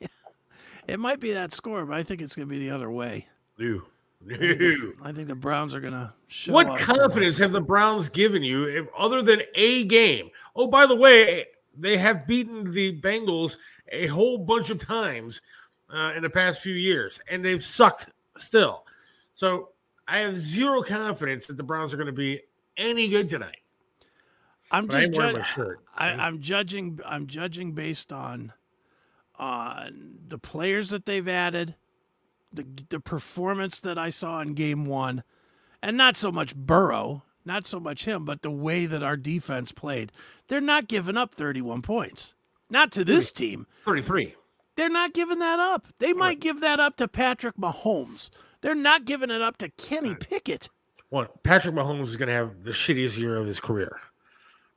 It might be that score, but I think it's going to be the other way. Ew. I think Ew. the- I think the Browns are going to show What confidence have the Browns given you if, other than a game? Oh, by the way, they have beaten the Bengals a whole bunch of times uh, in the past few years, and they've sucked still. So I have zero confidence that the Browns are going to be any good tonight. I'm But I just am jud- my shirt. I, I'm judging. I'm judging based on on the players that they've added, the the performance that I saw in Game One, and not so much Burrow, not so much him, but the way that our defense played. They're not giving up 31 points. Not to this team. 33. They're not giving that up. They might give that up to Patrick Mahomes. They're not giving it up to Kenny Pickett. Well, Patrick Mahomes is going to have the shittiest year of his career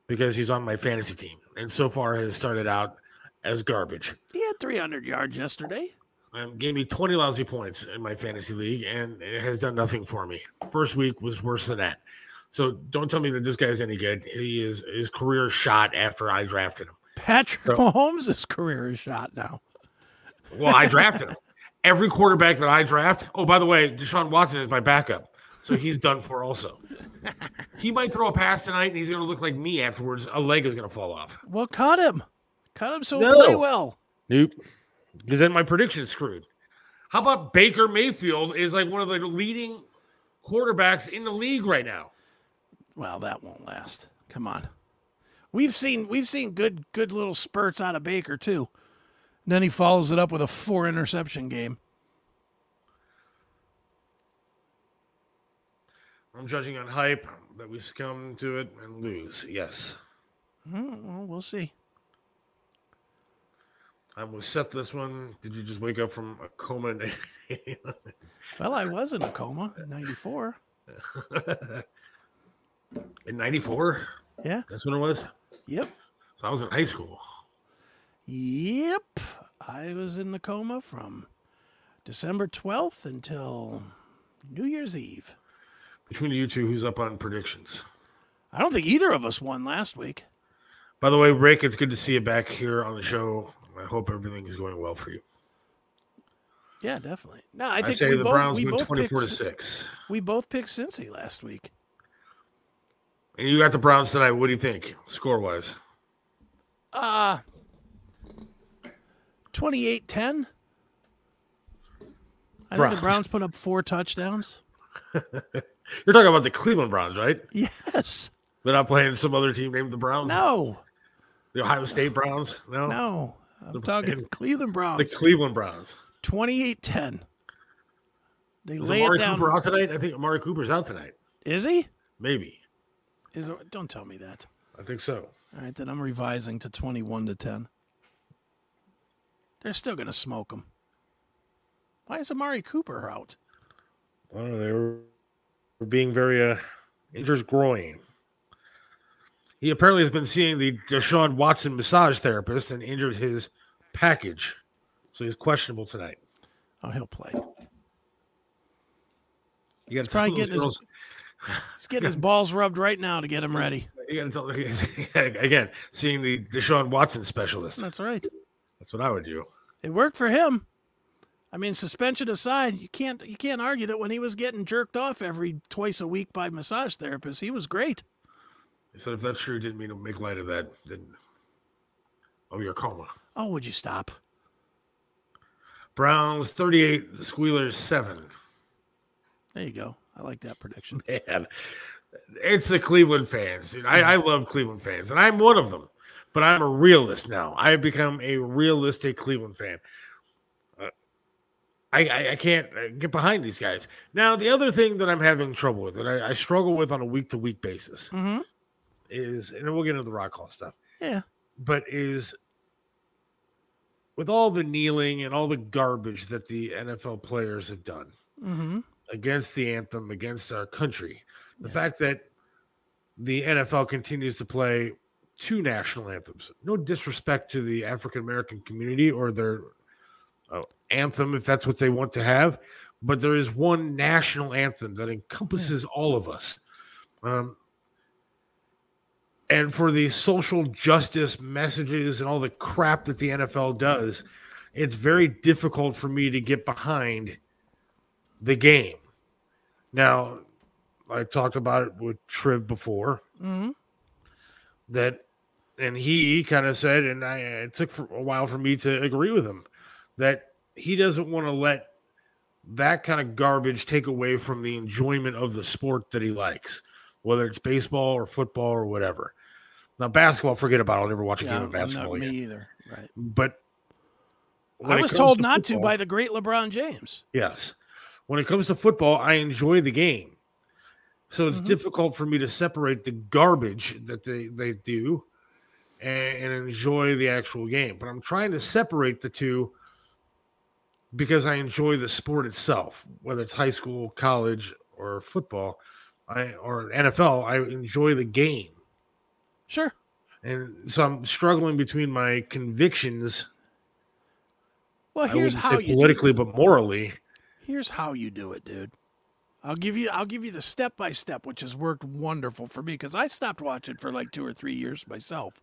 because he's on my fantasy team, and so far has started out as garbage. He had 300 yards yesterday. Um, gave me 20 lousy points in my fantasy league, and it has done nothing for me. First week was worse than that. So don't tell me that this guy's any good. He is his career shot after I drafted him. Patrick So- Mahomes' career is shot now. Well, I [laughs] drafted him. Every quarterback that I draft. Oh, by the way, Deshaun Watson is my backup, so he's done for also. [laughs] He might throw a pass tonight, and he's going to look like me afterwards. A leg is going to fall off. Well, cut him. Cut him so No. play well. Nope. Because then my prediction is screwed. How about Baker Mayfield is like one of the leading quarterbacks in the league right now? Well, that won't last. Come on. We've seen we've seen good good little spurts out of Baker too. And then he follows it up with a four interception game. I'm judging on hype that we succumb to it and lose. Yes. Hmm, well, we'll see. I'm to set this one. Did you just wake up from a coma? Well, I was in a coma in '94. [laughs] in 94? Yeah. That's when it was? Yep. So I was in high school. Yep. I was in the coma from December 12th until New Year's Eve. Between you two, who's up on predictions? I don't think either of us won last week. By the way, Rick, it's good to see you back here on the show. I hope everything is going well for you. Yeah, definitely. No, I I think say we the both, Browns we win both 24 to picked, 6. We both picked Cincy last week. And you got the Browns tonight. What do you think, score wise? Uh 28-10. I think the Browns put up four touchdowns. [laughs] You're talking about the Cleveland Browns, right? Yes. They're not playing some other team named the Browns. No. The Ohio State Browns. No. No. I'm talking [laughs] Cleveland Browns. The Cleveland Browns. 28-10. They Is lay Amari it down. Cooper out tonight? I think Amari Cooper's out tonight. Is he? Maybe. Is don't tell me that. I think so. All right, then I'm revising to 21 to 10. They're still going to smoke him. Why is Amari Cooper out? I don't know. They were, being very uh, injured groin. He apparently has been seeing the Deshaun Watson massage therapist and injured his package, so he's questionable tonight. Oh, he'll play. You got He's probably getting his, [laughs] he's getting his balls rubbed right now to get him ready. You to tell [laughs] again, seeing the Deshaun Watson specialist. That's right. That's what I would do. It worked for him. I mean, suspension aside, you can't you can't argue that when he was getting jerked off every twice a week by massage therapists, he was great. He said, if that's true, didn't mean to make light of that. Then, oh, you're coma. Oh, would you stop? Browns 38, Squealers 7. There you go. I like that prediction. [laughs] Man, it's the Cleveland fans. dude. I, I love Cleveland fans, and I'm one of them. But I'm a realist now. I have become a realistic Cleveland fan. Uh, I, I, I can't uh, get behind these guys. Now, the other thing that I'm having trouble with, and I, I struggle with on a week to week basis, Mm-hmm. Is, and we'll get into the rock hall stuff, Yeah. but is with all the kneeling and all the garbage that the NFL players have done Mm-hmm. against the anthem, against our country. The fact that the NFL continues to play two national anthems. No disrespect to the African American community or their uh, anthem, if that's what they want to have, but there is one national anthem that encompasses all of us. Um, and for the social justice messages and all the crap that the NFL does, it's very difficult for me to get behind the game. Now, I talked about it with Triv before Mm-hmm. that, and he kind of said, and I it took for a while for me to agree with him that he doesn't want to let that kind of garbage take away from the enjoyment of the sport that he likes, whether it's baseball or football or whatever. Now, basketball, forget about. it. I'll never watch a game of basketball not me again. either. Right. But I was told not to by the great LeBron James. Yes. When it comes to football, I enjoy the game. So it's Mhm. difficult for me to separate the garbage that they, they do and, and enjoy the actual game. But I'm trying to separate the two because I enjoy the sport itself, whether it's high school, college, or football, I or NFL, I enjoy the game. Sure. And so I'm struggling between my convictions. Well, here's how you do politically, it. but morally. Here's how you do it, dude. I'll give you I'll give you the step by step, which has worked wonderful for me because I stopped watching for like two or three years myself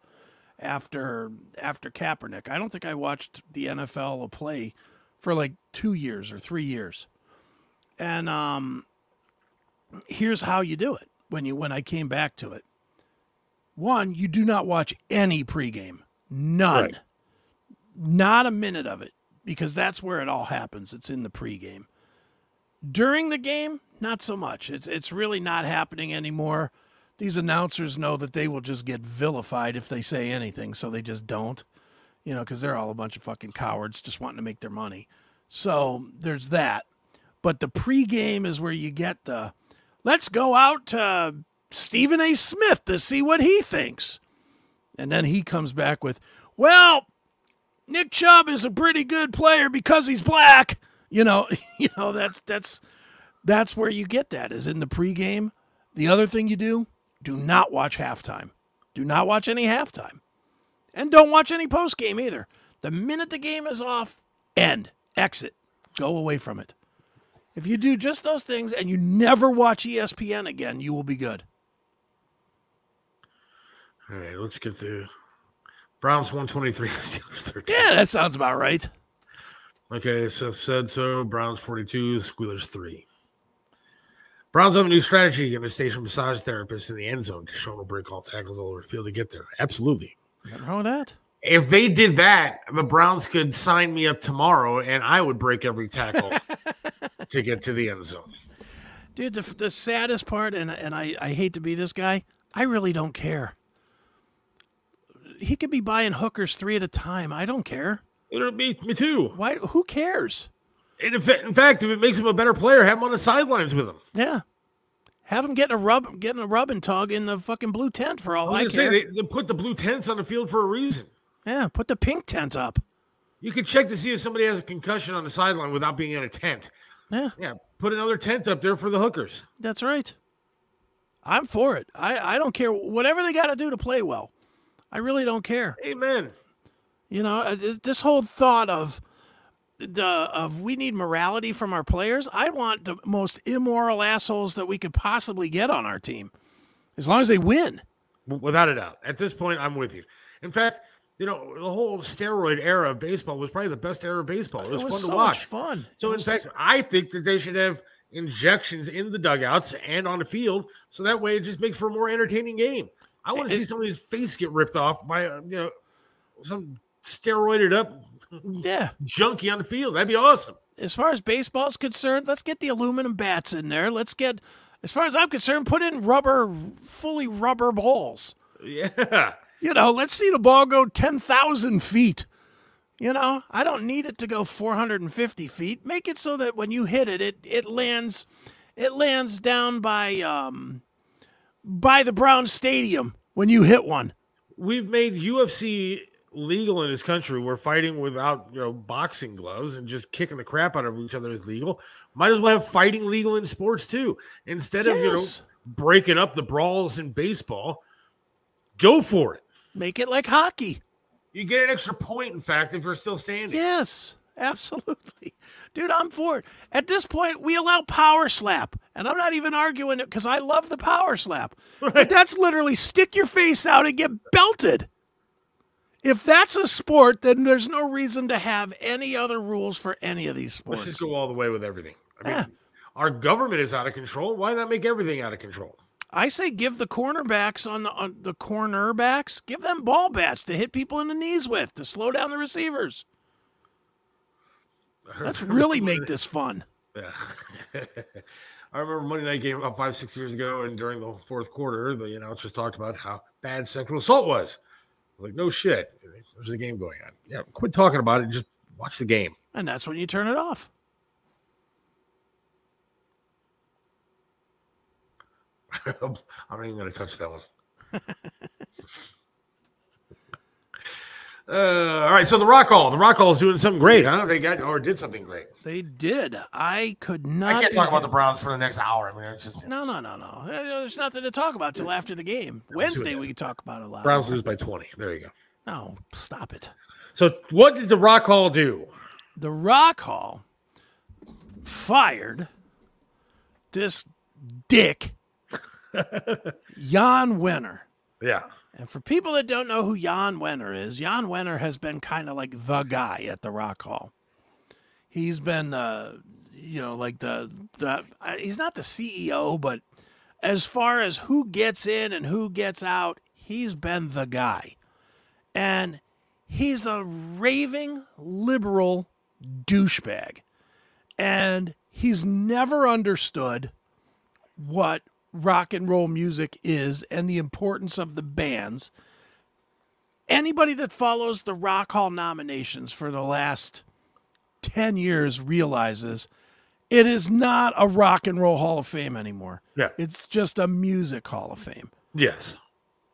after after Kaepernick. I don't think I watched the NFL play for like two years or three years. And um here's how you do it when you when I came back to it. One, you do not watch any pregame. None. Right. Not a minute of it because that's where it all happens. It's in the pregame. During the game, not so much. It's it's really not happening anymore. These announcers know that they will just get vilified if they say anything, so they just don't. You know, because they're all a bunch of fucking cowards just wanting to make their money. So there's that. But the pregame is where you get the let's go out to Stephen A. Smith to see what he thinks. And then he comes back with, well, Nick Chubb is a pretty good player because he's black. You know, [laughs] you know that's that's that's where you get that is in the pregame. The other thing you do, do not watch halftime. Do not watch any halftime. And don't watch any postgame either. The minute the game is off, end, exit, go away from it. If you do just those things and you never watch ESPN again, you will be good. All right, let's get to Browns 123, [laughs] Steelers 13. Yeah, that sounds about right. Okay, Seth said so. Browns 42, Squealers 3. Browns have a new strategy going to station massage therapist in the end zone. Deshaun will break all tackles all over the field to get there. Absolutely. Nothing wrong with that. If they did that, the Browns could sign me up tomorrow and I would break every tackle [laughs] to get to the end zone. Dude, the, the saddest part, and and I, I hate to be this guy, I really don't care. He could be buying hookers three at a time. I don't care. It'll be me too. Why? Who cares? And in, in fact, if it makes him a better player, have him on the sidelines with him. Yeah. Have him getting a rub, getting a rub and tug in the fucking blue tent for all I I, care. say they, they put the blue tents on the field for a reason. yeah, put the pink tent up. You can check to see if somebody has a concussion on the sideline without being in a tent. Yeah, Yeah, put another tent up there for the hookers. that's right. I'm for it. I, I don't care whatever they got to do to play well. I really don't care. Amen. You know, uh, this whole thought of the of we need morality from our players. I want the most immoral assholes that we could possibly get on our team, as long as they win. Without a doubt. At this point, I'm with you. In fact, you know, the whole steroid era of baseball was probably the best era of baseball. It was, It was fun so to much watch. fun. So, It in fact, I think that they should have injections in the dugouts and on the field, so that way it just makes for a more entertaining game. I want to see somebody's face get ripped off by uh, you know some steroided up Yeah. junkie on the field. That'd be awesome. As far as baseball's concerned, let's get the aluminum bats in there. Let's get, as far as I'm concerned, put in rubber, fully rubber balls. Yeah. You know, let's see the ball go 10,000 feet. You know, I don't need it to go 450 feet. Make it so that when you hit it, it, it lands, it lands down by, um, by the Brown Stadium when you hit one. We've made UFC legal in this country where fighting without you know boxing gloves and just kicking the crap out of each other is legal. Might as well have fighting legal in sports too. Instead of you know breaking up the brawls in baseball, go for it. Make it like hockey. You get an extra point, in fact, if you're still standing. Yes, absolutely. Dude, I'm for it. At this point, we allow power slap. And I'm not even arguing it because I love the power slap. But that's literally stick your face out and get belted. If that's a sport, then there's no reason to have any other rules for any of these Let's sports. just go all the way with everything. I mean, our government is out of control. Why not make everything out of control? I say give the cornerbacks on the, on the cornerbacks, give them ball bats to hit people in the knees with to slow down the receivers. [laughs] Let's really make this fun. Yeah. [laughs] I remember Monday night game about five, six years ago, and during the fourth quarter, the announcers talked about how bad sexual assault was. I was like, no shit. There's a game going on. Yeah, quit talking about it. Just watch the game. And that's when you turn it off. [laughs] I'm not even going to touch that one. Uh, all right, so the Rock Hall. The Rock Hall is doing something great, huh? They got or did something great. They did. I could not. I can't talk about the Browns for the next hour. I mean, it's just No, no, no, no. Uh, There's nothing to talk about till after the game. Wednesday we can talk about it a lot. Browns lose by 20. There you go. No, stop it. So, what did the Rock Hall do? The Rock Hall fired this dick, [laughs] Jann Wenner. Yeah. And for people that don't know who Jann Wenner is, Jann Wenner has been kind of like the guy at the Rock Hall. He's been, uh, you know, like the the. uh, He's not the CEO, but as far as who gets in and who gets out, he's been the guy. And he's a raving liberal douchebag. And he's never understood what rock and roll music is and the importance of the bands. Anybody that follows the Rock Hall nominations for the last 10 years realizes it is not a rock and roll Hall of Fame anymore. Yeah. It's just a music Hall of Fame. Yes.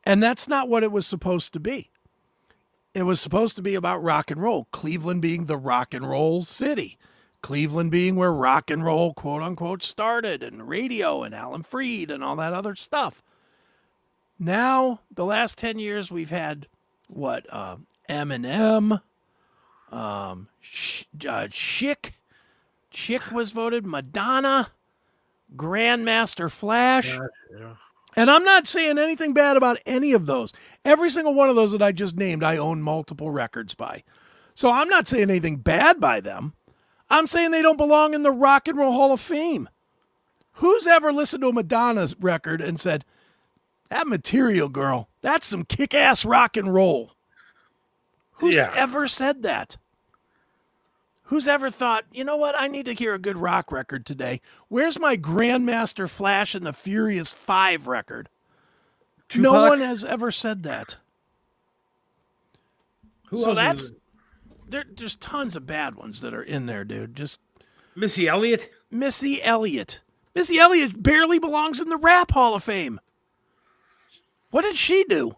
And that's not what it was supposed to be. It was supposed to be about rock and roll, Cleveland being the rock and roll city, Cleveland being where rock and roll, quote unquote, started, and radio and Alan Freed and all that other stuff. Now, the last 10 years, we've had what? Uh, Eminem, um, Sh- uh, Chick. Chick was voted, Madonna, Grandmaster Flash. Yeah. And I'm not saying anything bad about any of those. Every single one of those that I just named, I own multiple records by. So I'm not saying anything bad by them. I'm saying they don't belong in the Rock and Roll Hall of Fame. Who's ever listened to a Madonna's record and said, that material girl, that's some kick ass rock and roll? Who's Yeah. ever said that? Who's ever thought, you know what? I need to hear a good rock record today. Where's my Grandmaster Flash and the Furious Five record? No one has ever said that. Who so else that's there. There's tons of bad ones that are in there, dude. Just Missy Elliott. Missy Elliott. Missy Elliott barely belongs in the Rap Hall of Fame. What did she do?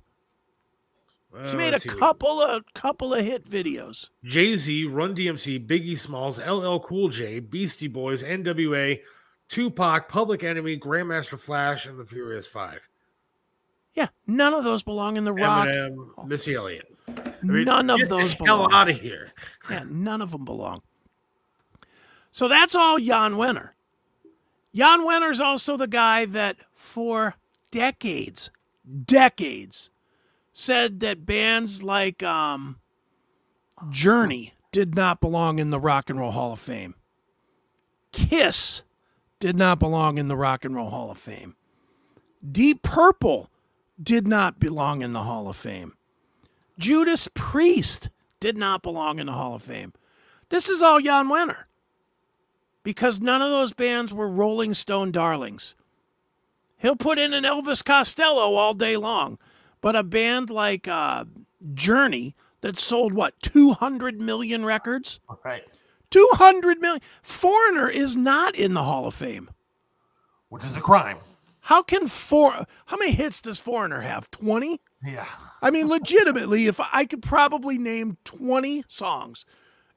She Uh, made a see. couple of couple of hit videos. Jay Z, Run DMC, Biggie Smalls, LL Cool J, Beastie Boys, NWA, Tupac, Public Enemy, Grandmaster Flash, and the Furious Five. Yeah, none of those belong in the rock. Eminem, Missy Elliott. I mean, none of get the those hell belong. out of here. [laughs] Yeah, none of them belong. So that's all Jann Wenner. Jann Wenner's also the guy that for decades, decades, said that bands like um, Journey did not belong in the Rock and Roll Hall of Fame. Kiss did not belong in the Rock and Roll Hall of Fame. Deep Purple did not belong in the Hall of Fame. Judas Priest did not belong in the Hall of Fame. This is all Jann Wenner. Because none of those bands were Rolling Stone darlings. He'll put in an Elvis Costello all day long. But a band like uh, Journey that sold, what, 200 million records? Right. 200 million. Foreigner is not in the Hall of Fame. Which is a crime. How can for how many hits does Foreigner have? 20? Yeah. I mean, legitimately, if I could probably name 20 songs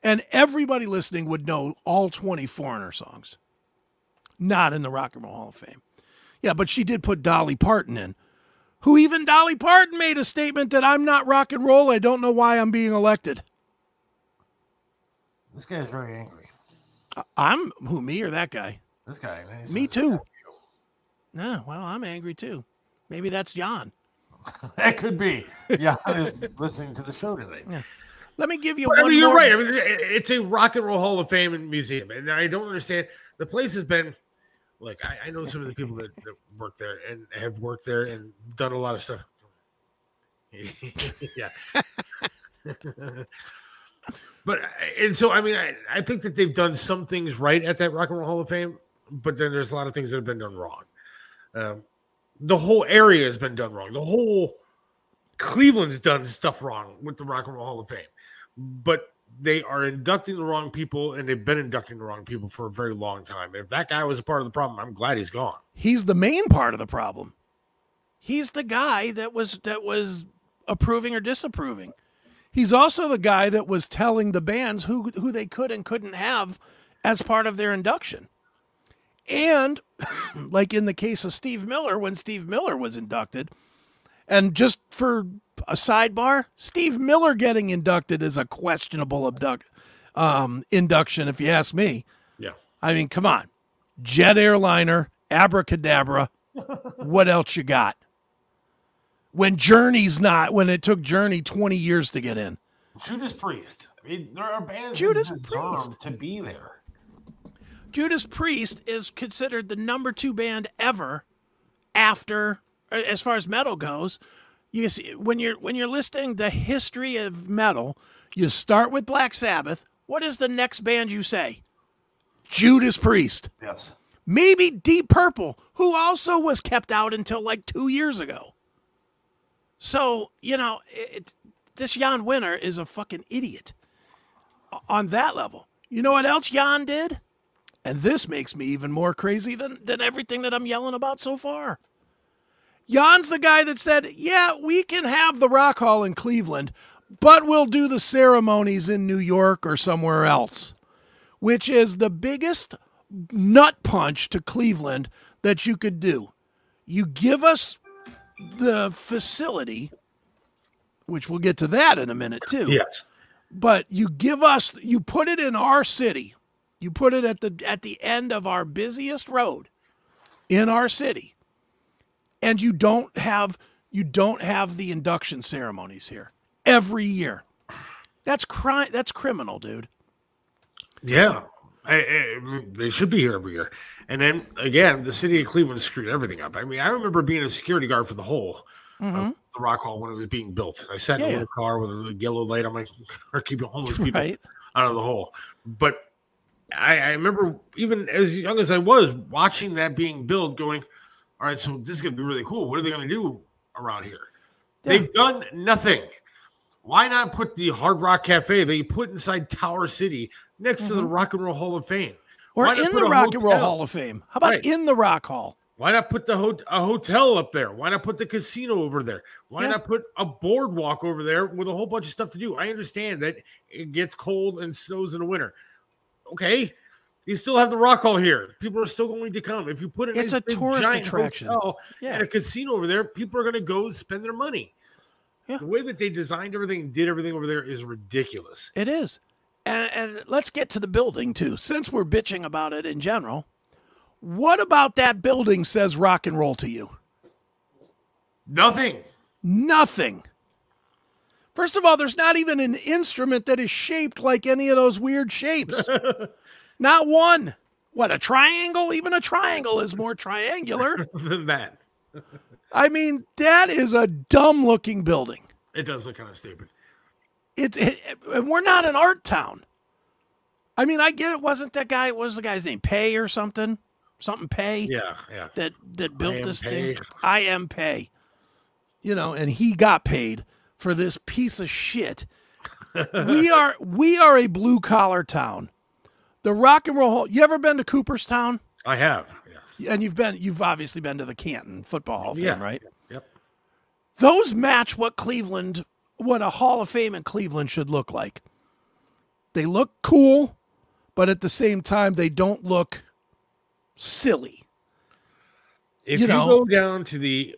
and everybody listening would know all 20 Foreigner songs. Not in the Rock and Roll Hall of Fame. Yeah, but she did put Dolly Parton in, who even Dolly Parton made a statement that I'm not rock and roll. I don't know why I'm being elected. This guy's very angry. I- I'm who, me or that guy? This guy. man, Me too. No, well, I'm angry too. Maybe that's Jann. [laughs] That could be. Yeah, I was listening to the show today. Yeah. Let me give you But, I one mean, you're more- right. I mean, it's a Rock and Roll Hall of Fame and museum, and I don't understand. The place has been, like, I, I know some of the people that, that work there and have worked there and done a lot of stuff. [laughs] yeah. [laughs] but and so I mean, I, I think that they've done some things right at that Rock and Roll Hall of Fame, but then there's a lot of things that have been done wrong. Um, the whole area has been done wrong. The whole Cleveland's done stuff wrong with the Rock and Roll Hall of Fame, but they are inducting the wrong people, and they've been inducting the wrong people for a very long time. If that guy was a part of the problem, I'm glad he's gone. He's the main part of the problem. He's the guy that was that was approving or disapproving. He's also the guy that was telling the bands who who they could and couldn't have as part of their induction. And [coughs] like in the case of Steve Miller when Steve Miller was inducted, and just for a sidebar, Steve Miller getting inducted is a questionable abduct, um, induction, if you ask me. Yeah. I mean, come on. Jet airliner, abracadabra. [laughs] what else you got? When Journey's not, when it took Journey 20 years to get in. Judas Priest. I mean, there are bands Judas Priest. to be there. Judas Priest is considered the number two band ever after, as far as metal goes. You see, when you're when you're listing the history of metal, you start with Black Sabbath. What is the next band you say? Judas Priest. Yes. Maybe Deep Purple, who also was kept out until like two years ago. So you know, it, this Jann Wenner is a fucking idiot on that level. You know what else Jann did? And this makes me even more crazy than, than everything that I'm yelling about so far. Jann's the guy that said, Yeah, we can have the Rock Hall in Cleveland, but we'll do the ceremonies in New York or somewhere else, which is the biggest nut punch to Cleveland that you could do. You give us the facility, which we'll get to that in a minute too Yes. but you give us you put it in our city you put it at the at the end of our busiest road in our city and you don't have you don't have the induction ceremonies here every year that's crime that's criminal dude Yeah. I, I- they should be here every year. And then again, the city of Cleveland screwed everything up. I mean, I remember being a security guard for the whole Mhm. of the Rock Hall when it was being built. I sat in Yeah, a yeah. little car with a yellow light on my car, keeping homeless [laughs] people Right. out of the hole. But I, I remember even as young as I was watching that being built, going, "All right, so this is going to be really cool. What are they going to do around here?" They've done nothing. Why not put the Hard Rock Cafe you put inside Tower City next to the mm-hmm. Rock and Roll Hall of Fame? Or Why in the Rock and Roll? Hall of Fame. How about Right. in the Rock Hall? Why not put the ho- a hotel up there? Why not put the casino over there? Why Yeah. not put a boardwalk over there with a whole bunch of stuff to do? I understand that it gets cold and snows in the winter. Okay, you still have the Rock Hall here. People are still going to come. If you put it, It's a tourist attraction. Yeah. and a casino over there, people are going to go spend their money. Yeah. The way that they designed everything, and did everything over there is ridiculous. It is. And, and let's get to the building too. Since we're bitching about it in general, what about that building says rock and roll to you? Nothing. Nothing. First of all, there's not even an instrument that is shaped like any of those weird shapes. [laughs] not one. What, a triangle? Even a triangle is more triangular. [laughs] than that. I mean, that is a dumb looking building. It does look kind of stupid. It's it, and we're not an art town. I mean, I get it. Wasn't that guy? What was the guy's name? Pei or something? Something Pei? Yeah, yeah. That that built this Pei. thing. I. M. Pei. You know, and he got paid for this piece of shit. we [laughs] are we are a blue collar town. The Rock and Roll Hall. You ever been to Cooperstown? I have. Yes. And you've been you've obviously been to the Canton Football Hall of Fame, Yeah. right? Yep. Those match what Cleveland, what a Hall of Fame in Cleveland should look like. They look cool, but at the same time, they don't look silly. If You you, know- go down to the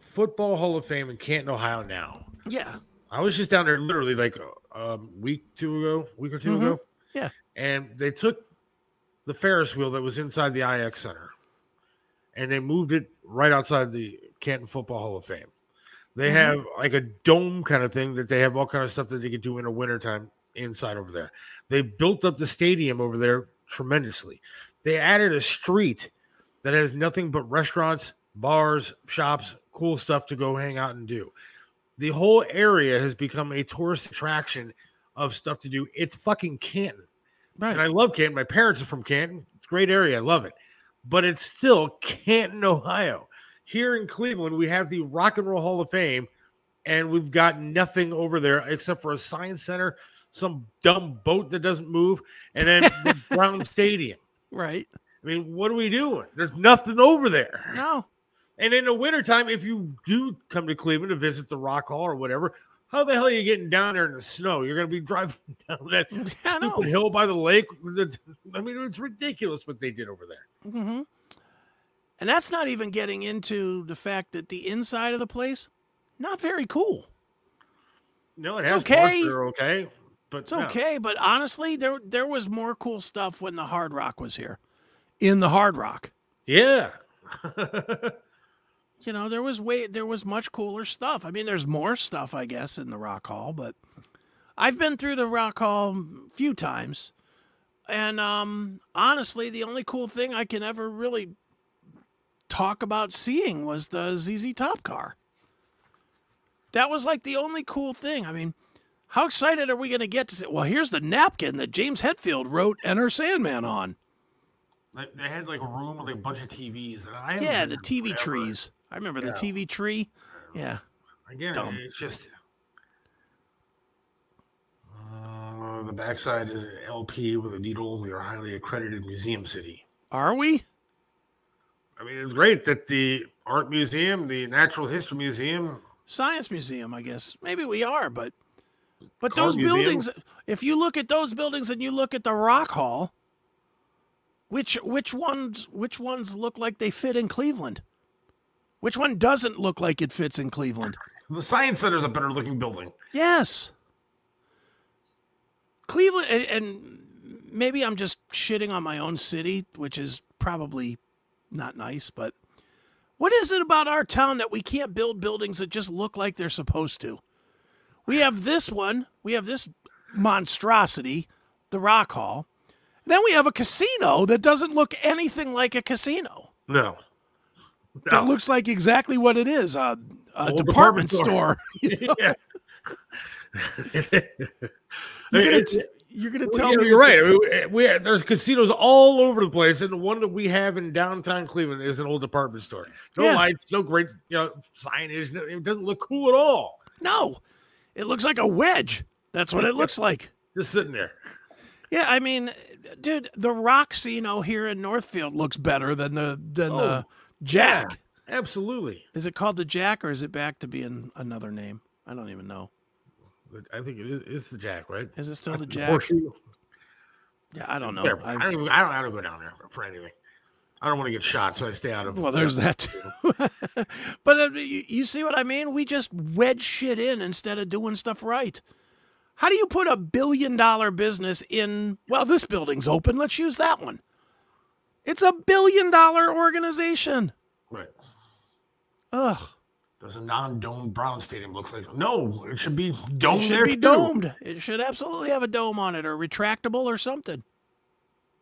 Football Hall of Fame in Canton, Ohio now, Yeah. I was just down there literally like a um, week, two ago, week or 2 Mhm. ago, Yeah. and they took the Ferris wheel that was inside the IX Center, and they moved it right outside the Canton Football Hall of Fame. They Mhm. have like a dome kind of thing that they have all kind of stuff that they could do in the wintertime inside over there. They built up the stadium over there tremendously. They added a street that has nothing but restaurants, bars, shops, cool stuff to go hang out and do. The whole area has become a tourist attraction of stuff to do. It's fucking Canton. Right. And I love Canton. My parents are from Canton. It's a great area. I love it. But it's still Canton, Ohio. Here in Cleveland, we have the Rock and Roll Hall of Fame, and we've got nothing over there except for a science center, some dumb boat that doesn't move, and then [laughs] the Brown Stadium. Right. I mean, what are we doing? There's nothing over there. No. And in the wintertime, if you do come to Cleveland to visit the Rock Hall or whatever, how the hell are you getting down there in the snow? You're going to be [laughs] driving down that [laughs] stupid hill by the lake. I mean, it's ridiculous what they did over there. hmm And that's not even getting into the fact that the inside of the place, not very cool. No, it It's has okay. parts that are okay, but It's no. okay, but honestly, there there was more cool stuff when the Hard Rock was here. In the Hard Rock. Yeah. [laughs] you know, there was way there was much cooler stuff. I mean, there's more stuff, I guess, in the Rock Hall, but I've been through the Rock Hall a few times. And um honestly, the only cool thing I can ever really talk about seeing was the ZZ Top car. That was like the only cool thing. I mean, how excited are we going to get to see? well, here's the napkin that James Hetfield wrote Enter Sandman on. They, had like a room with like, a bunch of TVs. I Yeah, the TV forever. trees. I remember Yeah. the TV tree. Yeah. Again, Dumb. it's just uh, the backside is an LP with a needle. We are a highly accredited museum city. Are we? I mean, it's great that the art museum, the natural history museum, Science Museum, I guess. Maybe we are, but but those museum? buildings if you look at those buildings and you look at the Rock Hall, which which ones which ones look like they fit in Cleveland? Which one doesn't look like it fits in Cleveland? [laughs] the science center is a better looking building. Yes. Cleveland and, and maybe I'm just shitting on my own city, which is probably not nice, but what is it about our town that we can't build buildings that just look like they're supposed to? We have this one, we have this monstrosity, the Rock Hall. And then we have a casino that doesn't look anything like a casino. No. That looks like exactly what it is uh, a, a department, department store. store. [laughs] you [laughs] know? Yeah. You get, It's- a, You're gonna Well, tell yeah, me you're right. Mean, we, eh, we- eh, there's casinos all over the place, and the one that we have in downtown Cleveland is an old department store. No Yeah. lights, no great you know signage. No, it doesn't look cool at all. No, it looks like a wedge. That's what it looks [laughs] like. Just sitting there. Yeah, I mean, dude, the Rocksino here in Northfield looks better than the than the Oh, Jack. yeah, absolutely. Is it called the Jack or is it back to being another name? I don't even know. I think it is it's the Jack, right? Is it still the The Jack? horseshoe? Yeah, I don't know. Whatever. I- I, don't even, I don't. I don't go down there for, for anything. I don't want to get shot, so I stay out of. Well, there's that too. [laughs] but uh, you, you see what I mean? We just wedge shit in instead of doing stuff right. How do you put a billion dollar business in? Well, this building's open. Let's use that one. It's a billion dollar organization. Right. Ugh. Does a non-domed Brown Stadium look like? No, it should be domed. it should be too. domed. It should absolutely have a dome on it or retractable or something.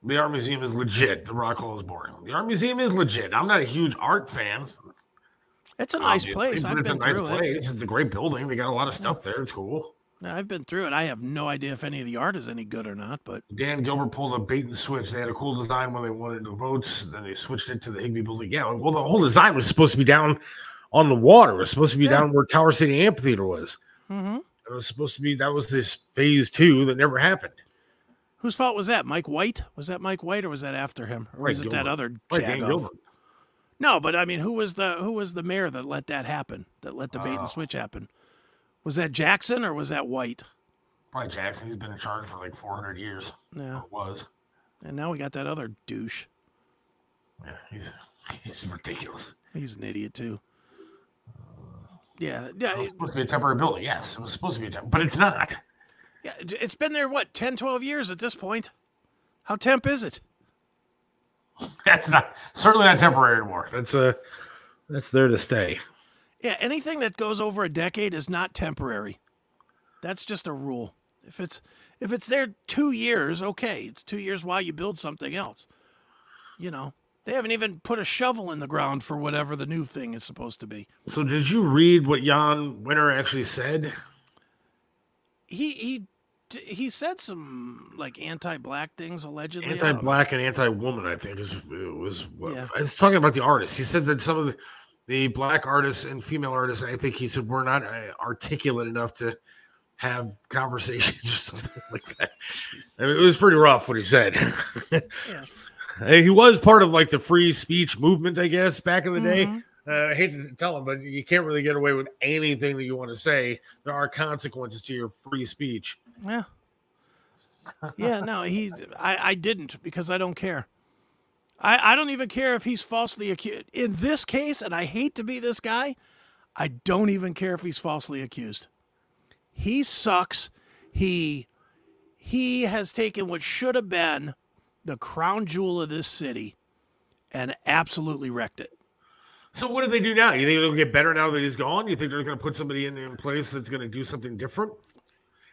The art museum is legit. The Rock Hall is boring. The art museum is legit. I'm not a huge art fan. It's a um, nice obviously, place. I've it's been a nice through it. place. It's a great building. They got a lot of stuff there. It's cool. Yeah, I've been through it. I have no idea if any of the art is any good or not, but Dan Gilbert pulled a bait and switch. They had a cool design when they wanted the votes. Then they switched it to the Higbee building. Yeah, well, the whole design was supposed to be down on the water. It was supposed to be down where Tower City Amphitheater was. Mhm. It was supposed to be that was this phase two that never happened. whose fault was that? Mike White? Was that Mike White or was that after him? Or was Mike it that other Right? Gilbert. No, but I mean, who was the who was the mayor that let that happen? That let the bait Uh, and switch happen? Was that Jackson or was that White? Probably Jackson. He's been in charge for like 400 years. Yeah. Or was. And now we got that other douche. Yeah, he's he's ridiculous. He's an idiot too. Yeah, yeah, It was supposed to be a temporary building. Yes, it was supposed to be a temporary, but it's not. yeah. It's been there what 10, 12 years at this point. How temp is it? [laughs] That's not certainly not temporary anymore. That's uh that's there to stay. Yeah, anything that goes over a decade is not temporary. That's just a rule. If it's if it's there two years, okay, it's two years while you build something else. You know, they haven't even put a shovel in the ground for whatever the new thing is supposed to be. So did you read what Jann Wenner actually said? He he he said some like anti-black things allegedly. I don't know. Anti-black and anti-woman, I think is it was. What, Yeah. I was talking about the artist. He said that some of the, the black artists and female artists, I think he said, we're not uh, articulate enough to have conversations [laughs] or something like that. I mean, it was pretty rough what he said. Hey, [laughs] he was part of like the free speech movement, I guess, back in the day. Mhm. Uh, I hate to tell him, but you can't really get away with anything that you want to say. There are consequences to your free speech. Yeah. Yeah, no, he I, I didn't because I don't care. I, I don't even care if he's falsely accused. In this case, and I hate to be this guy, I don't even care if he's falsely accused. He sucks. He he has taken what should have been the crown jewel of this city and absolutely wrecked it. So what do they do now? You think it'll get better now that he's gone? You think they're going to put somebody in, in place that's going to do something different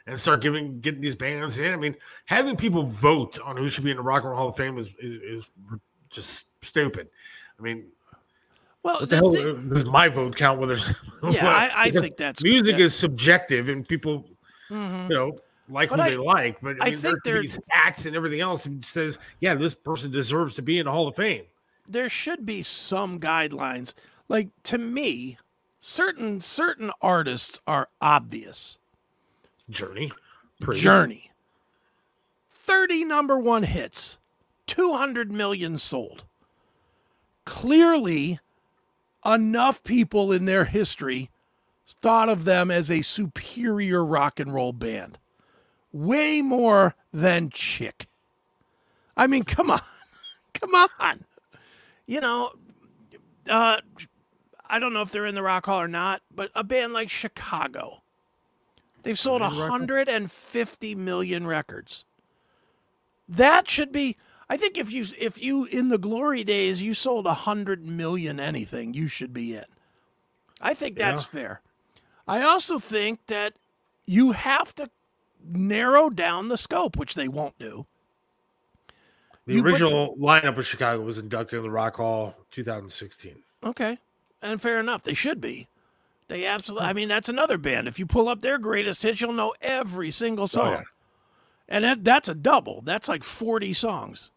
and start giving getting these bands in? I mean, having people vote on who should be in the Rock and Roll Hall of Fame is is, is just stupid. I mean, Well, what the, hell thing- does my vote count? Whether [laughs] Yeah, I- I think that's- music that- is subjective and people, Mhm. you know. Like But who I- they like, but I, I mean, think there they're- could be stats and everything else and says, yeah, this person deserves to be in the Hall of Fame. there should be some guidelines. Like to me, certain certain artists are obvious. Journey. Journey. 30 number 1 hits. 200 million sold. Clearly enough people in their history thought of them as a superior rock and roll band. Way more than Chick. I mean, come on. [laughs] Come on. You know, uh, I don't know if they're in the Rock Hall or not, but a band like Chicago, they've sold Are they in the Rock Hall? 150 million records. That should be. I think if you if you in the glory days you sold a 100 million anything, you should be in. I think that's Yeah. fair. I also think that you have to narrow down the scope, which they won't do. The You put- original lineup of Chicago was inducted in the Rock Hall 2016. Okay. And fair enough. They should be. They absolutely. I hmm. mean, that's another band. If you pull up their greatest hits, you'll know every single oh, song. Oh, yeah. and that, that's a double. That's like 40 songs.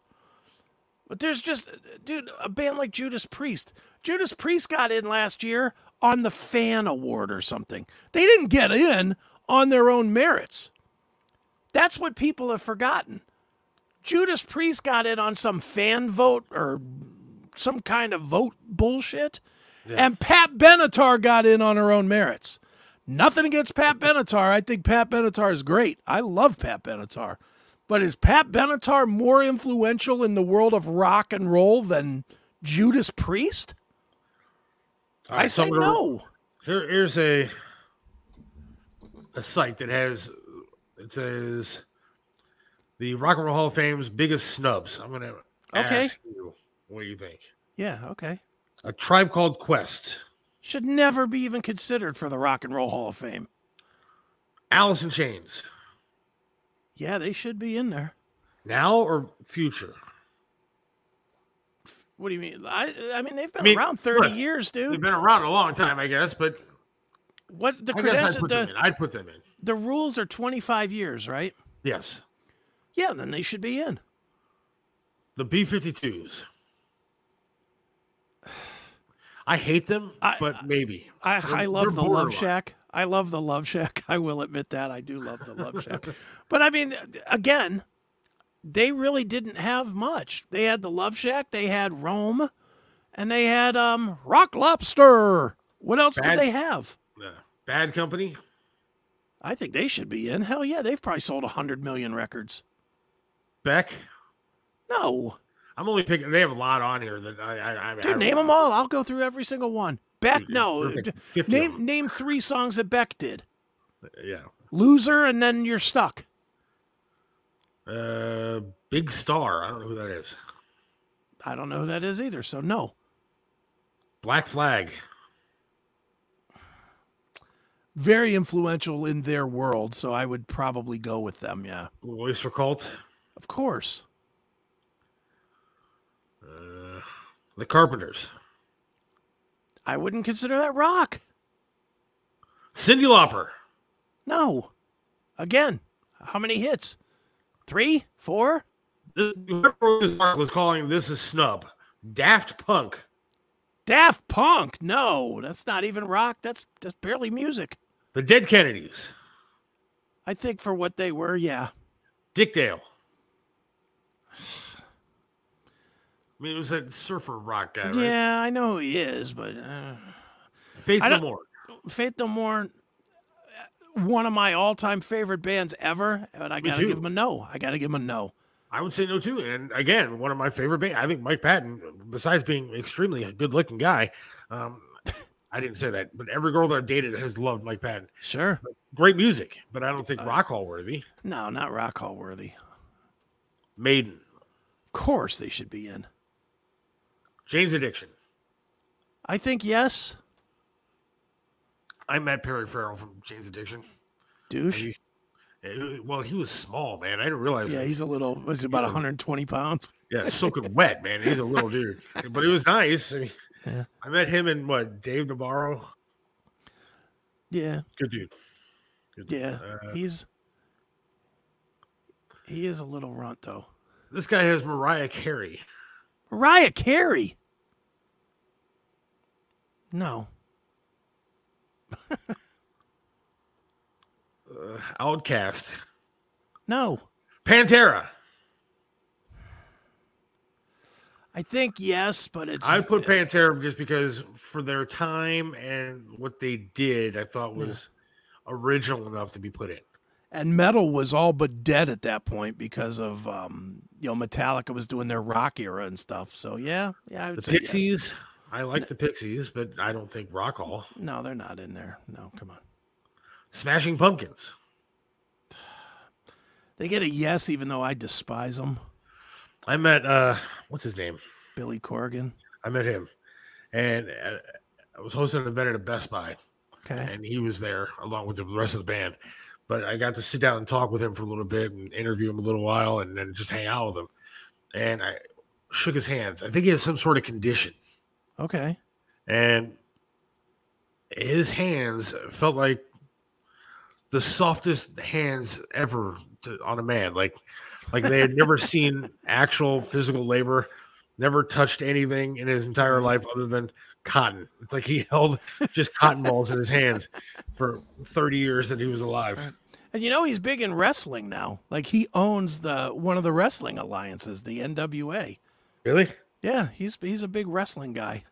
But there's just, dude, a band like Judas Priest. Judas Priest got in last year on the fan award or something. They didn't get in on their own merits. That's what people have forgotten. Judas Priest got in on some fan vote or some kind of vote bullshit. And Pat Benatar got in on her own merits. Nothing against Pat [laughs] Benatar. I think Pat Benatar is great. I love Pat Benatar. But is Pat Benatar more influential in the world of rock and roll than Judas Priest? Right, I say no. Here, here's a a site that has it says the Rock and Roll Hall of Fame's biggest snubs. I'm gonna Okay. ask you what you think. Yeah, okay. A tribe called Quest, Should never be even considered for the Rock and Roll Hall of Fame. Alice in Chains, Yeah, they should be in there. now or future? What do you mean? I I mean they've been I mean, around 30 look, years, dude. They've been around a long time, I guess, but What the I guess I'd put them in. I'd put them in. the rules are 25 years, right? Yes, Yeah, then they should be in. the B-52s. I hate them, but maybe I, I love the Love. Shack. I love the Love Shack. [laughs] I will admit that. I do love the Love Shack. But I mean, again, they really didn't have much. They had the Love Shack, they had Rome, and they had um Rock Lobster. What else Bad- did they have? Uh, Bad Company. I think they should be in. Hell yeah, they've probably sold 100 million records. Beck. No. I'm only picking. They have a lot on here that I. I, I Dude, I, name them all. I'll go through every single one. Beck, no. like D- 50 of Name name three songs that Beck did. Yeah. Loser, and then you're stuck. Uh, Big Star. I don't know who that is. I don't know who that is either. So no. Black Flag. Very influential in their world, so I would probably go with them. Yeah, Oyster Cult. of course. Uh, the Carpenters. I wouldn't consider that rock. Cyndi Lauper. No. Again, how many hits? Three, four. This, this article was calling this a snub. Daft Punk. Daft Punk. No, that's not even rock. That's that's barely music. The Dead Kennedys. I think for what they were, yeah. Dick Dale. I mean, it was that surfer rock guy, right? Yeah, I know who he is, but uh, Faith I No More. Faith No More, one of my all-time favorite bands ever, but I Me gotta too. give him a no. I gotta give him a no. I would say no too. And again, one of my favorite bands. I think Mike Patton, besides being extremely a good-looking guy, um, I didn't say that, but every girl that I've dated has loved Mike Patton. Sure. Great music, but I don't Uh, think rock hall worthy. No, not Rock Hall worthy. Maiden, Of course they should be in. Jane's Addiction. I think yes. I met Perry Farrell from Jane's Addiction. Douche. He- eh, well, he was small, man. I didn't realize. Yeah, he's a little. Was about 120 pounds? Yeah, soaking wet, man. He's a little dude, [laughs] but he was nice. I, mean, Yeah. I met him and what Dave Navarro. Yeah, Good dude. Good dude. yeah. Uh, he's he is a little runt though. this guy has Mariah Carey. Mariah Carey. No. Uh, OutKast. No. Pantera. I think yes, but it's I put Pantera just because for their time and what they did, I thought was original enough to be put in. and metal was all but dead at that point because of um you know Metallica was doing their rock era and stuff. So yeah, yeah, I would The say yes. I like the Pixies, but I don't think Rock Hall. No, they're not in there. No, come on. Smashing Pumpkins. They get a yes, even though I despise them. I met uh, what's his name? Billy Corgan. I met him, and uh, I was hosting an event at a Best Buy, Okay. and he was there along with the rest of the band. But I got to sit down and talk with him for a little bit and interview him a little while, and then just hang out with him. And I shook his hands. I think he has some sort of condition, Okay. and his hands felt like the softest hands ever to, on a man. Like, like they had never [laughs] seen actual physical labor, never touched anything in his entire mm-hmm. life other than cotton. It's like he [laughs] held just cotton balls in his hands for 30 years that he was alive. And you know he's big in wrestling now. Like he owns the one of the wrestling alliances, the NWA. Really? Yeah, he's he's a big wrestling guy.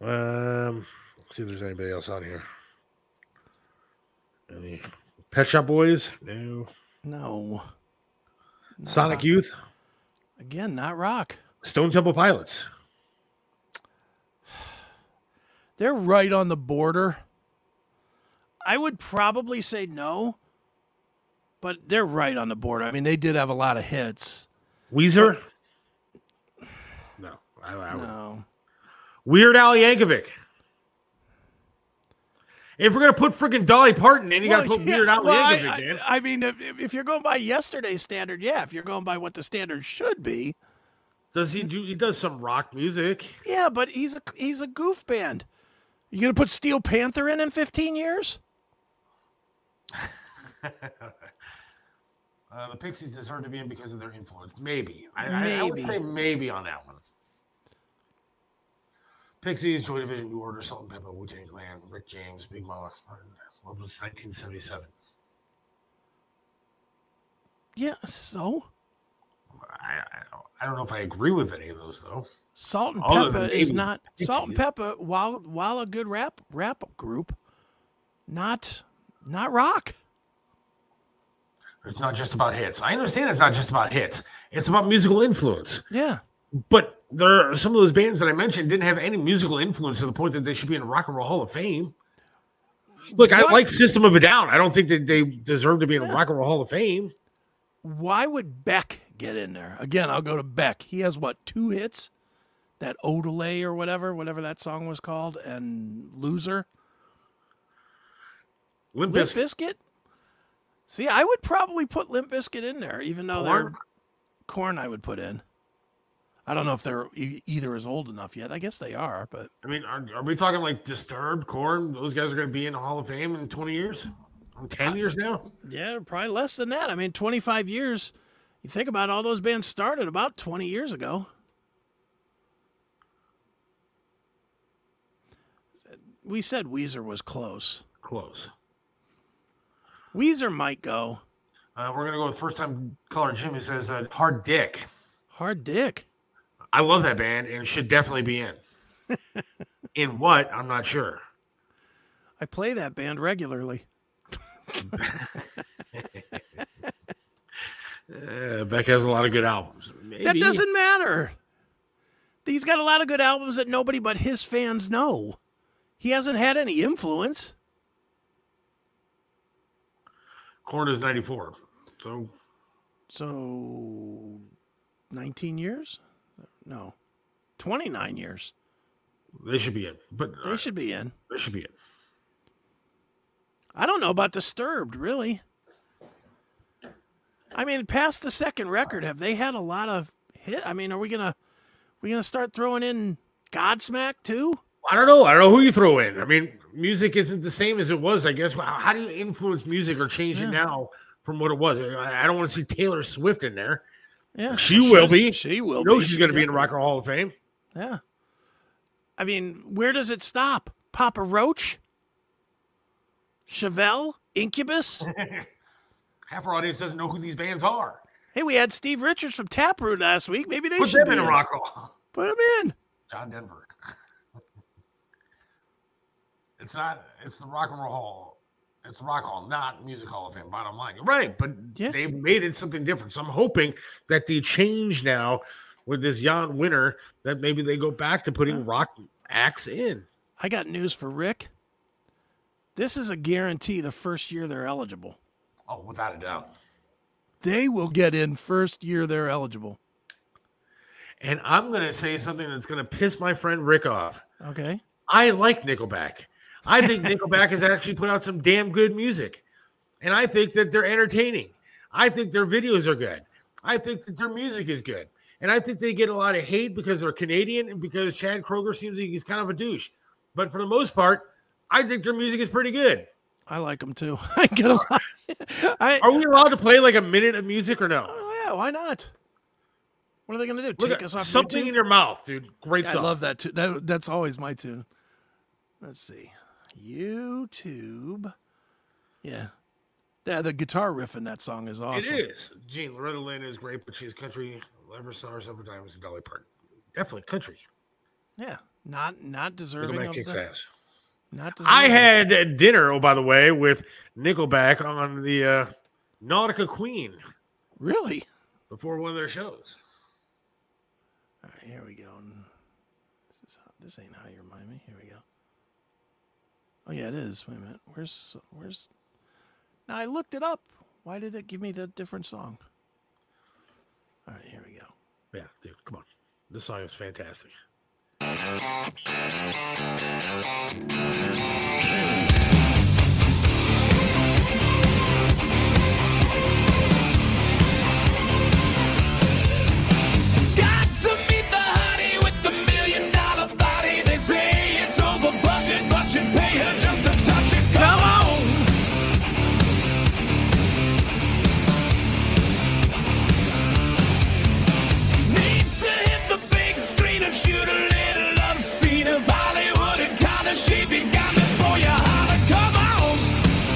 Um, let's see if there's anybody else on here. Any Pet Shop Boys? No. No. Not Sonic rock. Youth? Again, not rock. Stone Temple Pilots? [sighs] They're right on the border. I would probably say no, but they're right on the border. I mean, they did have a lot of hits. Weezer? No. I, I would- No. Weird Al Yankovic. If we're gonna put freaking Dolly Parton in, you gotta put yeah, Weird Al well, Yankovic I, in. I mean, if, if you're going by yesterday's standard, yeah. If you're going by what the standard should be, Does he do? He does some rock music. yeah. But he's a he's a goof band. You gonna put Steel Panther in in 15 years? [laughs] Uh, the Pixies deserve to be in because of their influence. Maybe. I, I, I would say maybe on that one. Pixies, Joy Division, New Order, Salt-N-Pepa, Wu Tang Clan, Rick James, Big Mama. What was 1977? Yeah. So I, I, I don't know if I agree with any of those though. Salt and Other Pepper is not Salt-N-Pepa. While while a good rap rap group, not not rock. It's not just about hits. I understand it's not just about hits. It's about musical influence. Yeah. But there are some of those bands that I mentioned didn't have any musical influence to the point that they should be in the Rock and Roll Hall of Fame. Look, I like System of a Down. I don't think that they deserve to be in the Rock and Roll Hall of Fame. Why would Beck get in there? Again, I'll go to Beck. He has what two hits? That Odelay or whatever, whatever that song was called, and Loser. Limp Limp. Bizkit. See, I would probably put Limp Bizkit in there, even though they're Korn. I would put in. I don't know if they're e- either is old enough yet. I guess they are, but I mean, are, are we talking like Disturbed, Korn? Those guys are going to be in the Hall of Fame in 20 years? In 10 years now? yeah, probably less than that. I mean, twenty five years. You think about all those bands started about twenty years ago. We said Weezer was close. Close. Weezer might go. Uh, we're going to go with first time caller Jimmy says uh, Hard Dick. Hard Dick. I love that band and should definitely be in. [laughs] in what? I'm not sure. I play that band regularly. Uh, Beck has a lot of good albums. Maybe. That doesn't matter. He's got a lot of good albums that nobody but his fans know. He hasn't had any influence. Korn is 94. So So, 19 years? No, 29 years. they should be in. But uh, They should be in. they should be in. I don't know about Disturbed, really. I mean, past the second record, have they had a lot of hit? I mean, are we gonna we gonna start throwing in Godsmack too? I don't know. I don't know who you throw in. I mean, music isn't the same as it was, I guess. How, how do you influence music or change it now from what it was? I don't want to see Taylor Swift in there. Yeah, She will be. She will. You know be. she's going to be in the Rock and Roll Hall of Fame. Yeah. I mean, where does it stop? Papa Roach? Chevelle? Incubus? [laughs] Half our audience doesn't know who these bands are. hey, we had Steve Richards from Taproot last week. Maybe they Put should them be in a Rock Hall. Put them in. John Denver. [laughs] it's not. It's the Rock and Roll Hall. It's Rock Hall, not Music Hall of Fame. Bottom line, You're right? But they've made it something different. So I'm hoping that the change now with this Jann Wenner that maybe they go back to putting uh, rock acts in. I got news for Rick. This is a guarantee the first year they're eligible. Oh, without a doubt. They will get in first year they're eligible. And I'm going to say something that's going to piss my friend Rick off. Okay. I like Nickelback. I think Nickelback has actually put out some damn good music. And I think that they're entertaining. I think their videos are good. I think that their music is good. And I think they get a lot of hate because they're Canadian and because Chad Kroeger seems like he's kind of a douche. But for the most part, I think their music is pretty good. I like them too. [laughs] I get a lot. I, Are we allowed to play like a minute of music or no? oh yeah, why not? What are they going to do? Take at us off something YouTube? in your mouth, dude. Great Yeah, I love that too. That, that's always my tune. Let's see, YouTube. Yeah, yeah. The guitar riff in that song is awesome. It is. Gene Loretta Lynn is great, but she's country. Ever saw her sometimes in Dolly Parton. Definitely country. Yeah, not not deserving Nickelback of kicks the, ass. Not deserving. I had dinner, oh by the way, with Nickelback on the uh, Nautica Queen really. before one of their shows. All right, here we go. This is how, this ain't how you remind me. Here we go. Oh yeah, it is. Wait a minute. Where's where's? Now I looked it up. Why did it give me the different song? All right, here we go. Yeah, dude, come on. This song is fantastic. [laughs]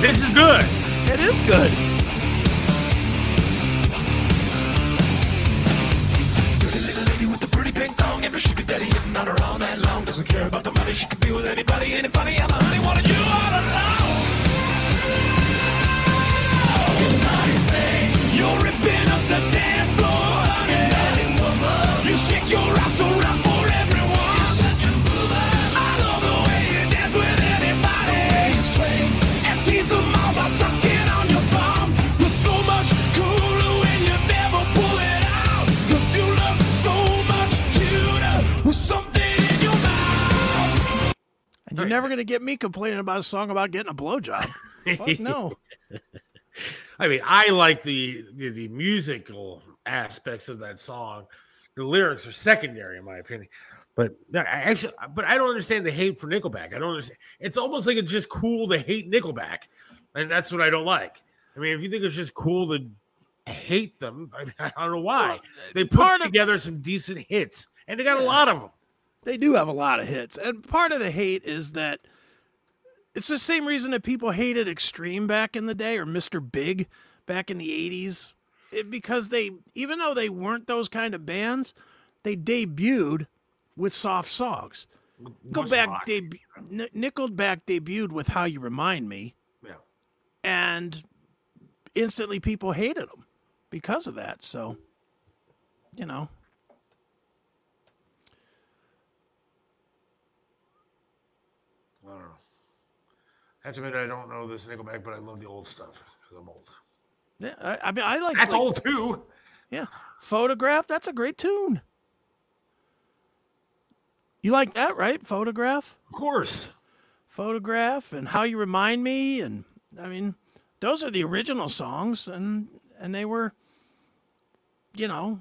This is good. It is good. Dude, little lady with the pretty pink thong. Every sugar daddy hitting on her all night long. Doesn't care about the money. She can be with anybody. Ain't it funny? I'm a honey, wanted you all along. You're ripping up the And you're never gonna get me complaining about a song about getting a blowjob. Fuck no. [laughs] I mean, I like the, the the musical aspects of that song. The lyrics are secondary, in my opinion. But no, I actually, but I don't understand the hate for Nickelback. I don't understand. It's almost like it's just cool to hate Nickelback, and that's what I don't like. I mean, if you think it's just cool to hate them, [laughs] I, mean, I don't know why. they put together some decent hits, and they got a lot of them. They do have a lot of hits. And part of the hate is that it's the same reason that people hated Extreme back in the day or Mr. Big back in the 80s. It, because they, even though they weren't those kind of bands, they debuted with soft songs. Nickelback, deb- Nickelback debuted with How You Remind Me. Yeah. And instantly people hated them because of that. So, you know. I don't know. I have to admit, I don't know this Nickelback, but I love the old stuff because I'm old. Yeah, I, I mean, I like That's like- old too. Yeah, photograph. That's a great tune. You like that, right? Photograph. Of course. Photograph and how you remind me, and I mean, those are the original songs, and and they were, you know.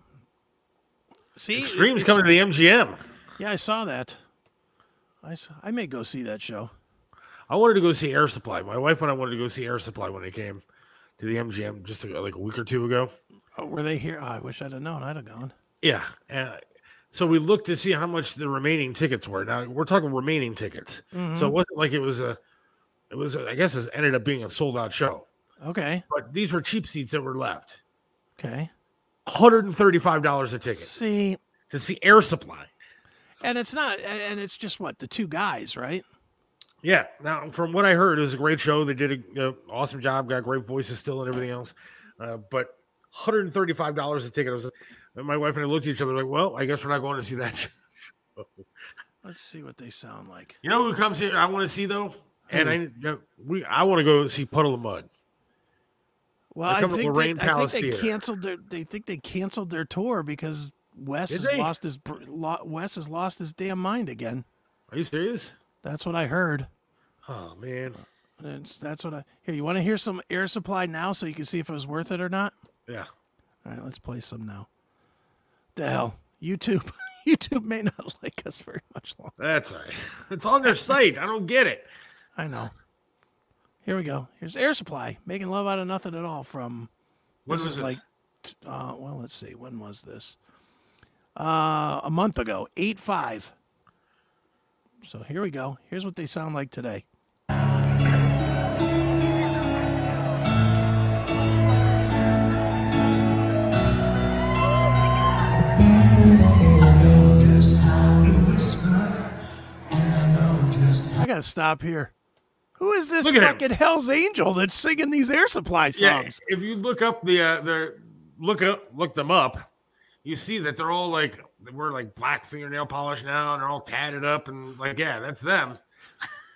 See, Extreme's coming to the MGM. Yeah, I saw that. I, I may go see that show. I wanted to go see Air Supply. My wife and I wanted to go see Air Supply when they came to the MGM just uh, like a week or two ago. Oh, were they here? Oh, I wish I'd have known. I'd have gone. Yeah. Uh, so we looked to see how much the remaining tickets were. Now we're talking remaining tickets. So Mhm. it wasn't like it was a, it was, a, I guess it ended up being a sold out show. Okay. But these were cheap seats that were left. Okay. $135 a ticket See, to see Air Supply. and it's not, and it's just what the two guys, right? Yeah. Now, from what I heard, it was a great show. They did an awesome job. Got great voices still and everything else. Uh, but $135 a ticket. I was, and my wife and I looked at each other like, well, I guess we're not going to see that [laughs] show. Let's see what they sound like. You know who comes here? I want to see though, and I you know, we I want to go see Puddle of Mudd. Well, I think, they, I think they Theater. canceled their. They think they canceled their tour because Wes Did has they? lost his Wes has lost his damn mind again. Are you serious? That's what I heard. Oh man, It's, that's what I here. You want to hear some Air Supply now, so you can see if it was worth it or not. yeah. All right, let's play some now. The hell, YouTube. [laughs] YouTube may not [laughs] like us very much longer. That's right. [laughs] It's on their site. I don't get it. I know. Here we go. Here's Air Supply making love out of nothing at all. From When this was is it? like, uh, well, let's see. When was this? Uh, a month ago. Eight five. So here we go. Here's what they sound like today. I gotta stop here. Who is this at him. fucking Hell's Angel that's singing these Air Supply songs? Yeah, songs? if you look up the uh, their look up look them up, you see that they're all like they wear like black fingernail polish now, and they're all tatted up, and like yeah, that's them.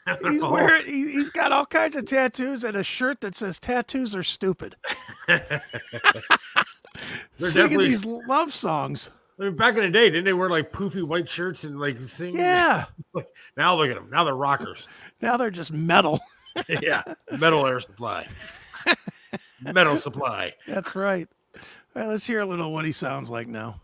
[laughs] He's wearing. He, he's got all kinds of tattoos and a shirt that says "Tattoos are stupid." [laughs] Singing these love songs. I mean, back in the day, didn't they wear like poofy white shirts and like sing? Yeah. [laughs] Like, now look at them. Now they're rockers. Now they're just metal. yeah, metal air supply, metal supply. That's right. All right, let's hear a little what he sounds like now.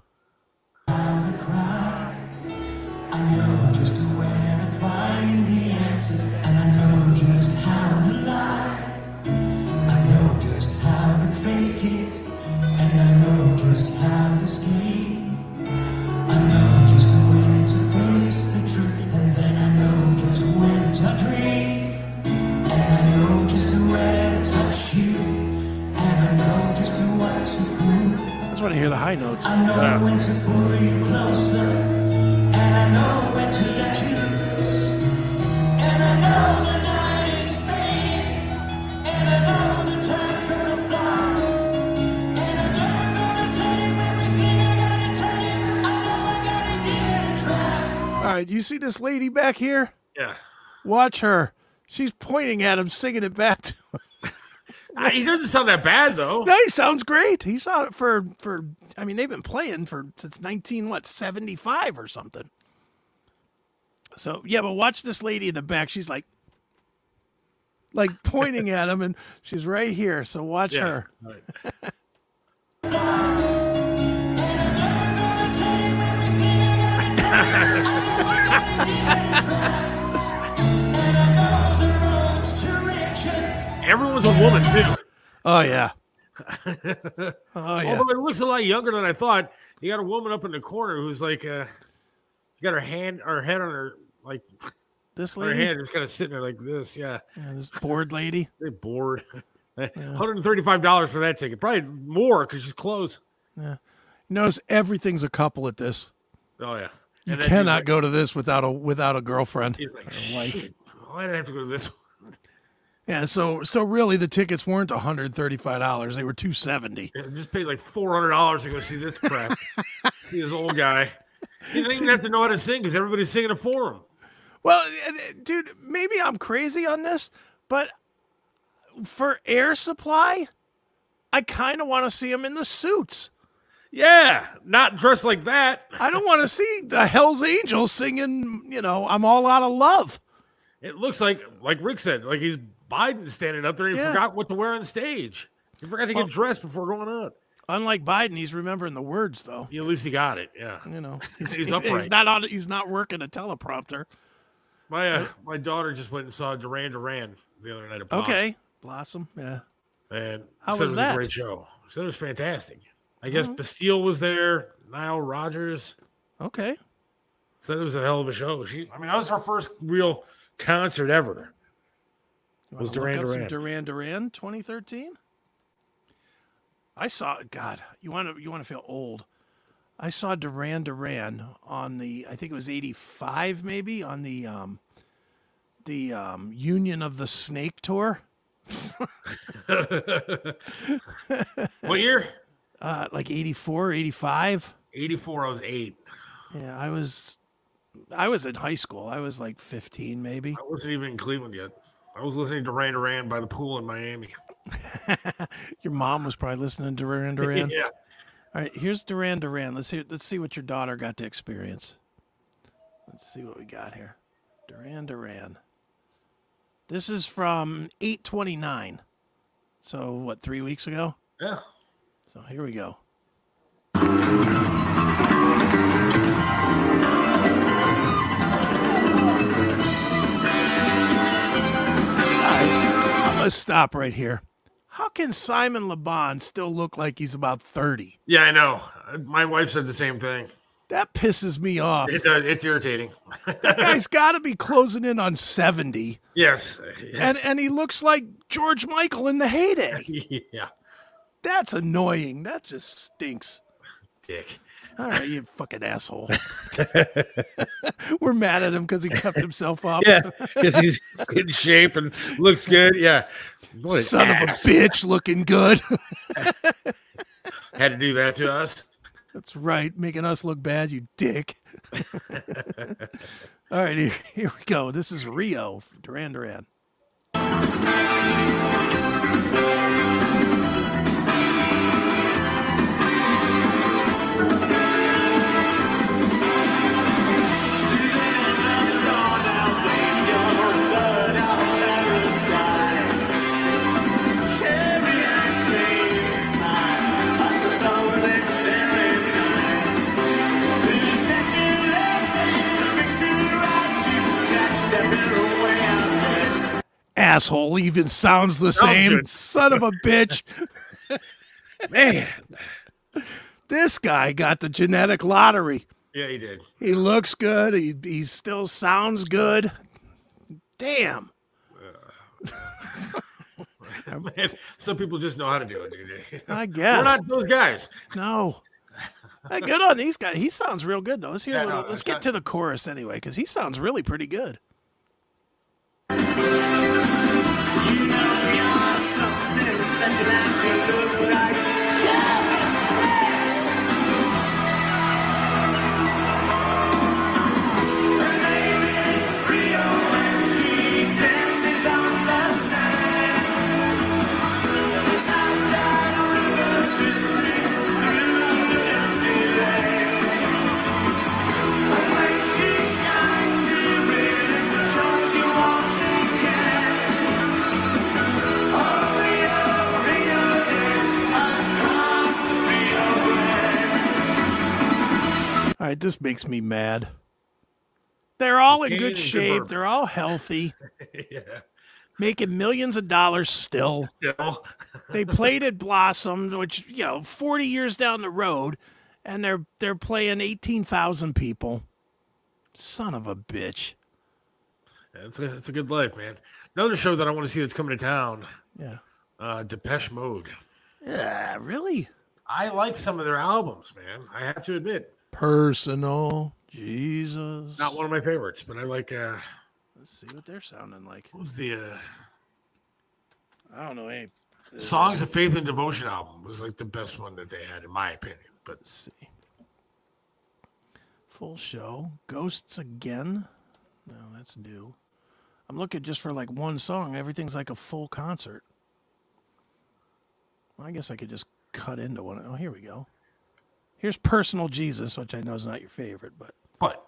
And I know just how to lie. I know just how to fake it, and I know just how to scheme. I know just when to face the truth, and then I know just when to dream. And I know just where to touch you, and I know just what to prove. I just want to hear the high notes. I know when to pull you closer, and I know All right, you see this lady back here? Yeah. Watch her. She's pointing at him, singing it back to him. [laughs] He doesn't sound that bad though. No, he sounds great. He saw it for for. I mean, they've been playing for since nineteen what seventy five or something. So yeah, but watch this lady in the back. She's like, like pointing at him, and she's right here. So watch Yeah. her. Right. [laughs] [laughs] Everyone's a woman too. Oh yeah. [laughs] Oh yeah. Although it looks a lot younger than I thought. You got a woman up in the corner who's like, uh, got her hand, her head on her, like, This lady. her hand is kind of sitting there like this. Yeah. Yeah, this bored lady. [laughs] They're bored. $135 for that ticket. Probably more because she's close. Yeah. Notice everything's a couple at this. Oh, yeah. You cannot like- go to this without a without a girlfriend. He's like, shit. Why did I have to go to this? Yeah, so so really the tickets weren't $135. They were 270. I just paid like $400 to go see this crap. [laughs] see this old guy. He didn't even have to know how to sing because everybody's singing it for him. Well, uh, dude, maybe I'm crazy on this, but for Air Supply, I kind of want to see him in the suits. Yeah, not dressed like that. I don't want to [laughs] see the Hell's Angels singing, you know, I'm all out of love. It looks like, like Rick said, like he's Biden standing up there. and He Yeah. forgot what to wear on stage. He forgot to get Well- dressed before going on. Unlike Biden, he's remembering the words though. Yeah, at least he got it. Yeah, You know, [laughs] He's he's, upright. not on. He's not working a teleprompter. my uh, my daughter just went and saw Duran Duran the other night. At Blossom, Okay, Blossom. Yeah. and How was it was that? A great show. Said it was fantastic. I guess Mhm. Bastille was there. Nile Rodgers. Okay. Said it was a hell of a show. She, I mean, that was her first real concert ever. Wanna Was look Duran Duran? Duran Duran 2013? I saw God, you want to you want to feel old. I saw Duran Duran on the I think it was 85 maybe on the um the um Union of the Snake tour. [laughs] what year? Uh like 84, 85. 84. I was eight. Yeah, I was I was in high school. I was like 15 maybe. I wasn't even in Cleveland yet. I was listening to Duran Duran by the pool in Miami. [laughs] Your mom was probably listening to Duran [laughs] Duran. yeah. All right, here's Duran Duran. Let's hear. Let's see what your daughter got to experience. Let's see what we got here. Duran Duran. This is from 829. So what? Three weeks ago. Yeah. So here we go. Let's stop right here. How can Simon Le Bon still look like he's about 30? Yeah, I know. My wife said the same thing. That pisses me off. It, it's irritating. [laughs] That guy's got to be closing in on 70. yes. [laughs] And and he looks like George Michael in the heyday. [laughs] yeah. That's annoying. That just stinks. Dick. All right, you fucking asshole. [laughs] [laughs] We're mad at him because he kept himself up. Yeah, because he's in shape and looks good. Yeah. What Son ass. of a bitch looking good. Had to do that to us. That's right, making us look bad, you dick. [laughs] All right, here, here we go. This is Rio, Duran Duran. Asshole even sounds the same. good. Son of a bitch. [laughs] Man. This guy got the genetic lottery. Yeah, he did. He looks good. He he still sounds good. Damn. [laughs] Man, some people just know how to do it, dude. [laughs] I guess. We're not those guys. No. Hey, good on these guys. He sounds real good though. Let's hear Yeah, a little. no, let's get not- to the chorus anyway, because he sounds really pretty good. Michelangelo like All right, this makes me mad. They're all in good shape. They're all healthy, [laughs] yeah. making millions of dollars still. Still. They played at Blossom, which you know, forty years down the road, and they're they're playing eighteen thousand people. Son of a bitch. It's a, it's a good life, man. Another show that I want to see that's coming to town. Yeah. Uh, Depeche Mode. Yeah, really? I like some of their albums, man. I have to admit, Personal Jesus. not one of my favorites, but I like. uh Let's see what they're sounding like. What was the uh, I don't know. Hey, Songs of Faith and Devotion album? Was like the best one that they had, in my opinion. But let's see. Full show. Ghosts again. No, that's new. I'm looking just for like one song. Everything's like a full concert. Well, I guess I could just cut into one. Oh, here we go. Here's Personal Jesus, which I know is not your favorite, but but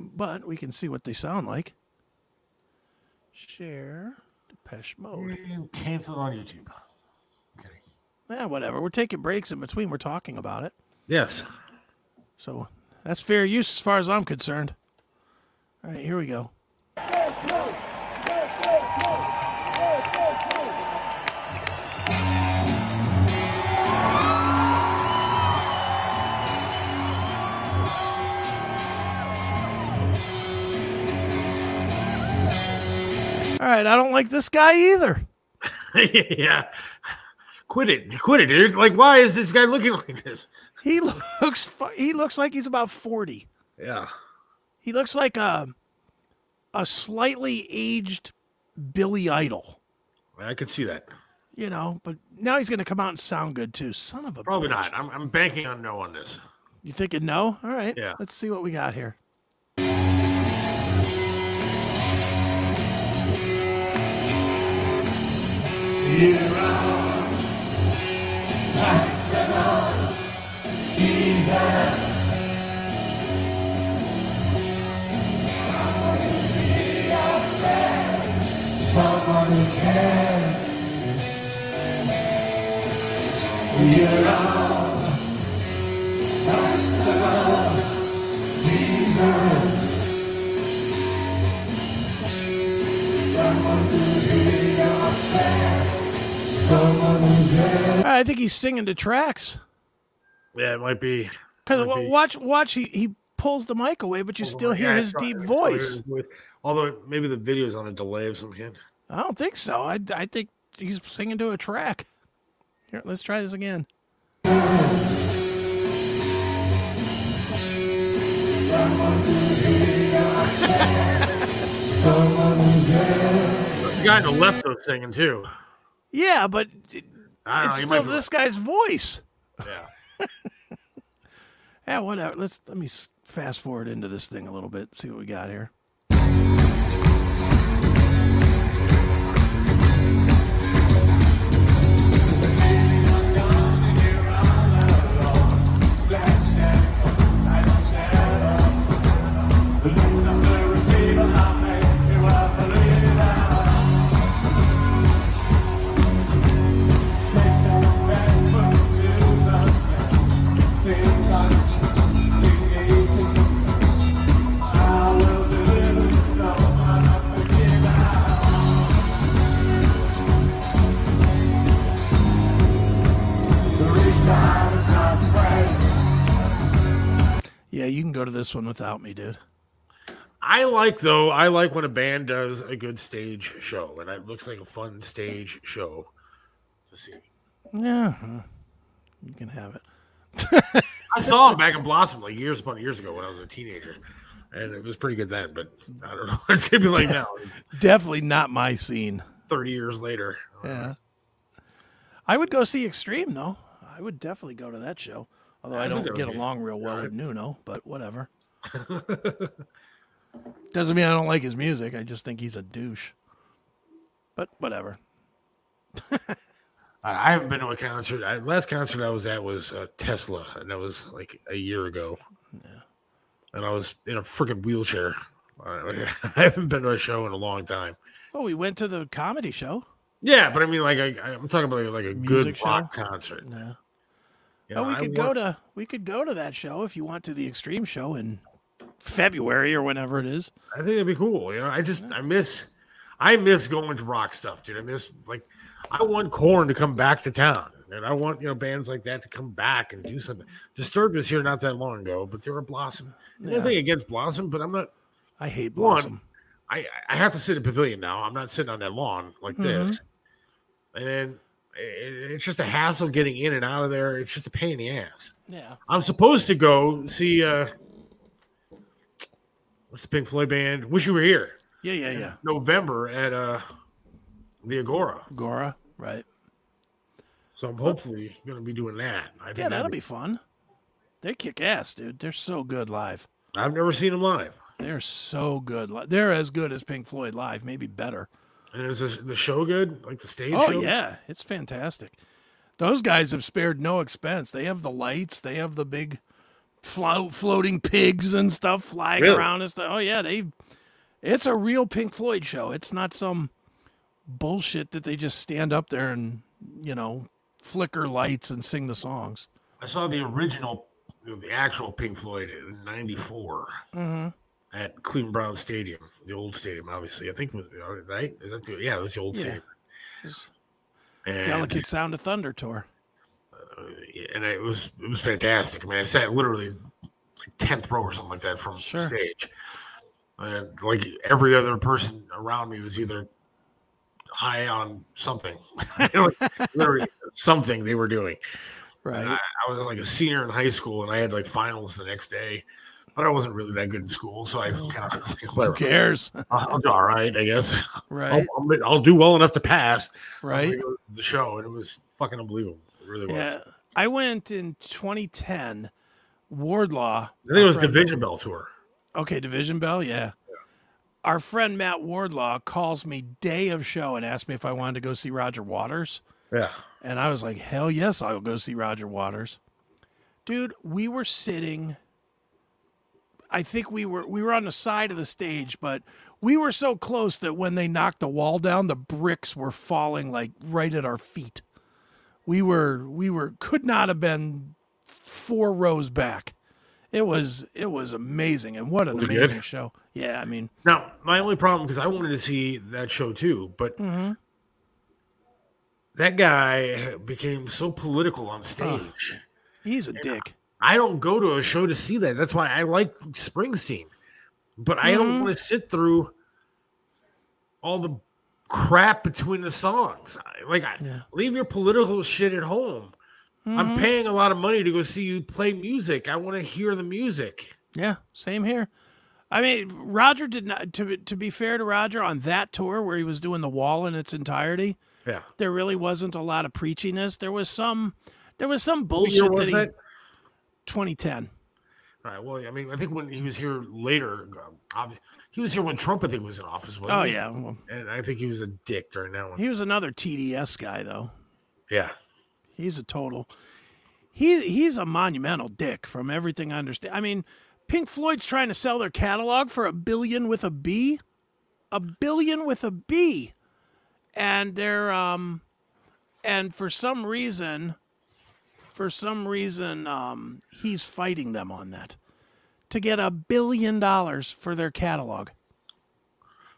but we can see what they sound like. Share Depeche Mode. cancel it on YouTube. Yeah, whatever. We're taking breaks in between. We're talking about it. Yes. So that's fair use as far as I'm concerned. All right, here we go. Right, I don't like this guy either. [laughs] yeah. Quit it. Quit it, dude. Like, why is this guy looking [laughs] like this? He looks fu- he looks like he's about 40. Yeah. He looks like a a slightly aged Billy Idol, I could see that. you know, but now he's going to come out and sound good too. Son of a Probably bitch. not. I'm, I'm banking on no on this. You thinking no? All right. Yeah. Let's see what we got here. Here are personal Jesus. Someone who hear your prayers, someone cares. All personal Jesus. To hear I think he's singing to tracks. Yeah, it might be. Because watch, watch, he, he pulls the mic away, but you still hear Yeah, his deep probably- it's probably voice. voice. Although maybe the video's on a delay of some kind. I don't think so. I, I think he's singing to a track. Here, let's try this again. [laughs] The guy on the left was singing too. Yeah, but it- know, it's still this guy's voice. Yeah. [laughs] Yeah, whatever. Let's let me fast forward into this thing a little bit. See what we got here. Yeah, you can go to this one without me, dude. I like though. I like when a band does a good stage show, and it looks like a fun stage show to see. Yeah, you can have it. [laughs] I saw him back in Blossom like years upon years ago when I was a teenager, and it was pretty good then. But I don't [laughs] know what it's gonna be like now, [laughs] Definitely not my scene. thirty years later. Yeah. I would go see Extreme though. I would definitely go to that show. Although I I don't get along real well with Nuno, but whatever. [laughs] Doesn't mean I don't like his music. I just think he's a douche. But whatever. [laughs] I haven't been to a concert. I, last concert I was at was uh, Tesla, and that was like a year ago. Yeah. And I was in a freaking wheelchair. I [laughs] I haven't been to a show in a long time. Oh, we went to the comedy show. Yeah, but I mean, like, I, I'm talking about like, like a Music good rock concert. Yeah. You oh, we I could go to we could go to that show if you want to the Extreme show in February or whenever it is. I think it'd be cool. You know, I just I miss I miss going to rock stuff, dude. I miss like I want Korn to come back to town, and I want you know bands like that to come back and do something. Disturbed was here not that long ago, but they were Blossom. Yeah. Nothing against Blossom, but I'm not. I hate One, Blossom. I I have to sit in pavilion now. I'm not sitting on that lawn like this, Mm-hmm. and then it's just a hassle getting in and out of there. It's just a pain in the ass. Yeah. I'm supposed to go see uh what's the Pink Floyd band? Wish you were here. Yeah, yeah, yeah. November at uh the Agora. Agora, right. So I'm hopefully gonna be doing that. I think Yeah, that'll be fun. They kick ass, dude. They're so good live. I've never seen them live. They're so good. They're as good as Pink Floyd live, maybe better. And is this, the show good? Like the stage Oh show? yeah, it's fantastic. Those guys have spared no expense. They have the lights. They have the big flo- floating pigs and stuff flying Really? around and stuff. Oh yeah, they. It's a real Pink Floyd show. It's not some bullshit that they just stand up there and you know flicker lights and sing the songs. I saw the original the actual Pink Floyd in '94 Mm-hmm. At Cleveland Brown Stadium, the old stadium, obviously. I think was right. Is that the, yeah, it was the old Yeah. stadium. And, Delicate Sound of Thunder tour. Uh, and it was it was fantastic. I mean, I sat literally like tenth row or something like that from Sure. stage, and like every other person around me was either high on something, [laughs] Like, something they were doing. Right. I, I was like a senior in high school, and I had like finals the next day. But I wasn't really that good in school, so I mm. kind of like, [laughs] whatever. Who cares? [laughs] I'll, I'll do all right, I guess. [laughs] Right. I'll, I'll, I'll do well enough to pass. Right. The show, and it was fucking unbelievable. It really was. Yeah, I went in 2010. Wardlaw. I think it was Division Bell tour. Okay, Division Bell, yeah. Our friend Matt Wardlaw calls me day of show and asked me if I wanted to go see Roger Waters. Yeah. And I was like, hell yes, I'll go see Roger Waters. Dude, we were sitting I think we were we were on the side of the stage, but we were so close that when they knocked the wall down, the bricks were falling like right at our feet. We were we were could not have been four rows back. It was it was amazing, and what an Was amazing show! Yeah, I mean, Now, my only problem because I wanted to see that show too, but Mhm. that guy became so political on stage. He's a dick. I don't go to a show to see that. That's why I like Springsteen. But I don't Mhm. want to sit through all the crap between the songs. Like, I, leave your political shit at home. I'm Mhm. paying a lot of money to go see you play music. I want to hear the music. Yeah, same here. I mean, Roger did not. To be- to be fair to Roger, on that tour where he was doing the wall in its entirety, Yeah. there really wasn't a lot of preachiness. There was some, there was some bullshit was that he. that? 2010. All right. Well, I mean, I think when he was here later, um, obvi- he was here when Trump, I think, was in office. Oh, he? yeah, well- and I think he was a dick during that one. He was another TDS guy, though. Yeah. He's a total. He he's a monumental dick from everything I understand. I mean, Pink Floyd's trying to sell their catalog for a billion with a B, a billion with a B, and they're um, and for some reason, for some reason, um, he's fighting them on that to get a billion dollars for their catalog.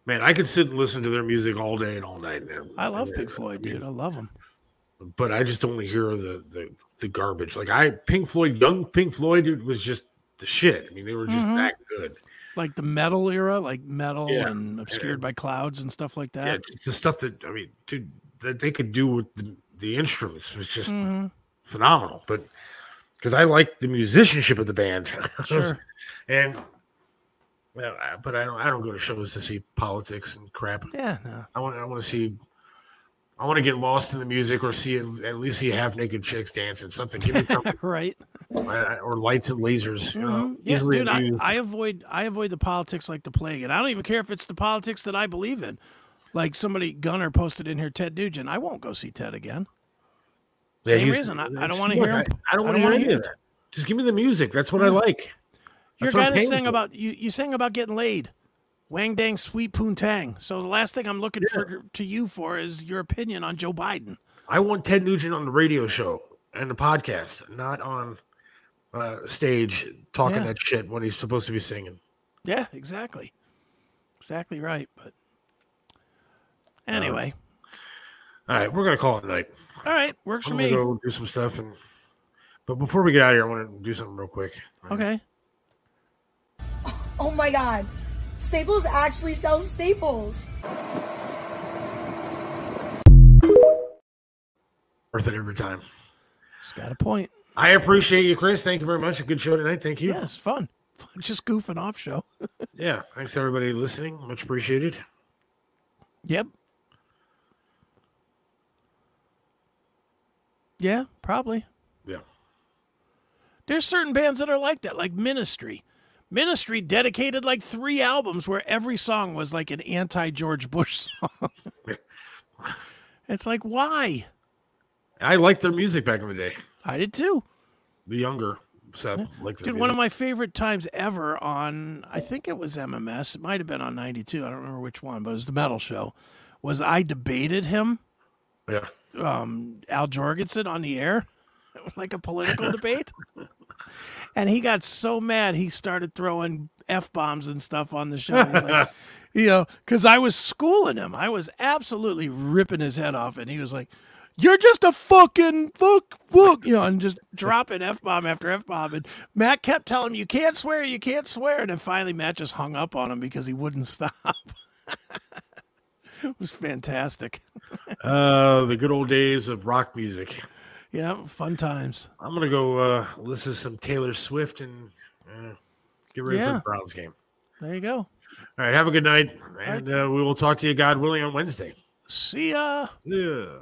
Man, I could sit and listen to their music all day and all night. Man. I love Pink Floyd, dude. I love them. but I just to hear the, the the garbage. Like I, Pink Floyd, young Pink Floyd dude, was just the shit. I mean, they were just Mhm. that good. Like the Meddle era, like Meddle Yeah. and obscured by clouds and stuff like Yeah, that. it's the stuff that I mean, dude, that they could do with the, the instruments was just Mhm. Phenomenal. But because I like the musicianship of the band, [laughs] Sure. and well, but I don't I don't go to shows to see politics and crap. Yeah, no. I want I want to see. I want to get lost in the music or see at least see half naked chicks dancing something. Give me [laughs] something, right? I- or lights and lasers. You know, Mhm. Yeah, easily dude, I. I avoid I avoid the politics like the plague, and I don't even care if it's the politics that I believe in. Like somebody Gunner posted in here, Ted Nugent. I won't go see Ted again. Yeah, Same reason. I, I don't want to hear him. I, I don't want to hear wanna any of it. Just give me the music. That's what I like. You're That's what guy paying saying about you. You saying about getting laid. Wang dang sweet poontang. So the last thing I'm looking for to you for is your opinion on Joe Biden. I want Ted Nugent on the radio show and the podcast, not on uh, stage talking Yeah. that shit when he's supposed to be singing. Yeah, exactly. Exactly right. But anyway, All right, we're gonna call it a night. All right, works for I'm me. go do some stuff, and but before we get out of here, I want to do something real quick. Okay. Oh my god. Staples actually sells staples. Worth it every time. Just got a point. I appreciate you, Chris. Thank you very much. A good show tonight. Thank you. Yeah, it's fun. [laughs] Just goofing off show. [laughs] Yeah. Thanks everybody listening. Much appreciated. Yep. Yeah, probably. Yeah. There's certain bands that are like that, like Ministry. Ministry dedicated like three albums where every song was like an anti George Bush [laughs] song. it's like, why? I liked their music back in the day. I did too. The younger set. their Dude, one of my favorite times ever on, I think it was MMS. It might have been on 92. I don't remember which one, but it was the metal show. Was I debated him, Yeah. Um, Al Jourgensen, on the air, [laughs] like a political debate. And he got so mad, he started throwing F bombs and stuff on the show. Like, [laughs] you know, because I was schooling him. I was absolutely ripping his head off. And he was like, You're just a fucking fuck, fuck, you know, and just dropping F bomb after F bomb. And Matt kept telling him, You can't swear, you can't swear. And then finally, Matt just hung up on him because he wouldn't [laughs] stop. It [laughs] was fantastic. [laughs] Uh, the good old days of rock music. Yeah, fun times. I'm gonna go uh, listen to some Taylor Swift and uh, get ready for the Browns game. There you go. All right, have a good night, and uh, we will talk to you, God willing, on Wednesday. See ya. Yeah.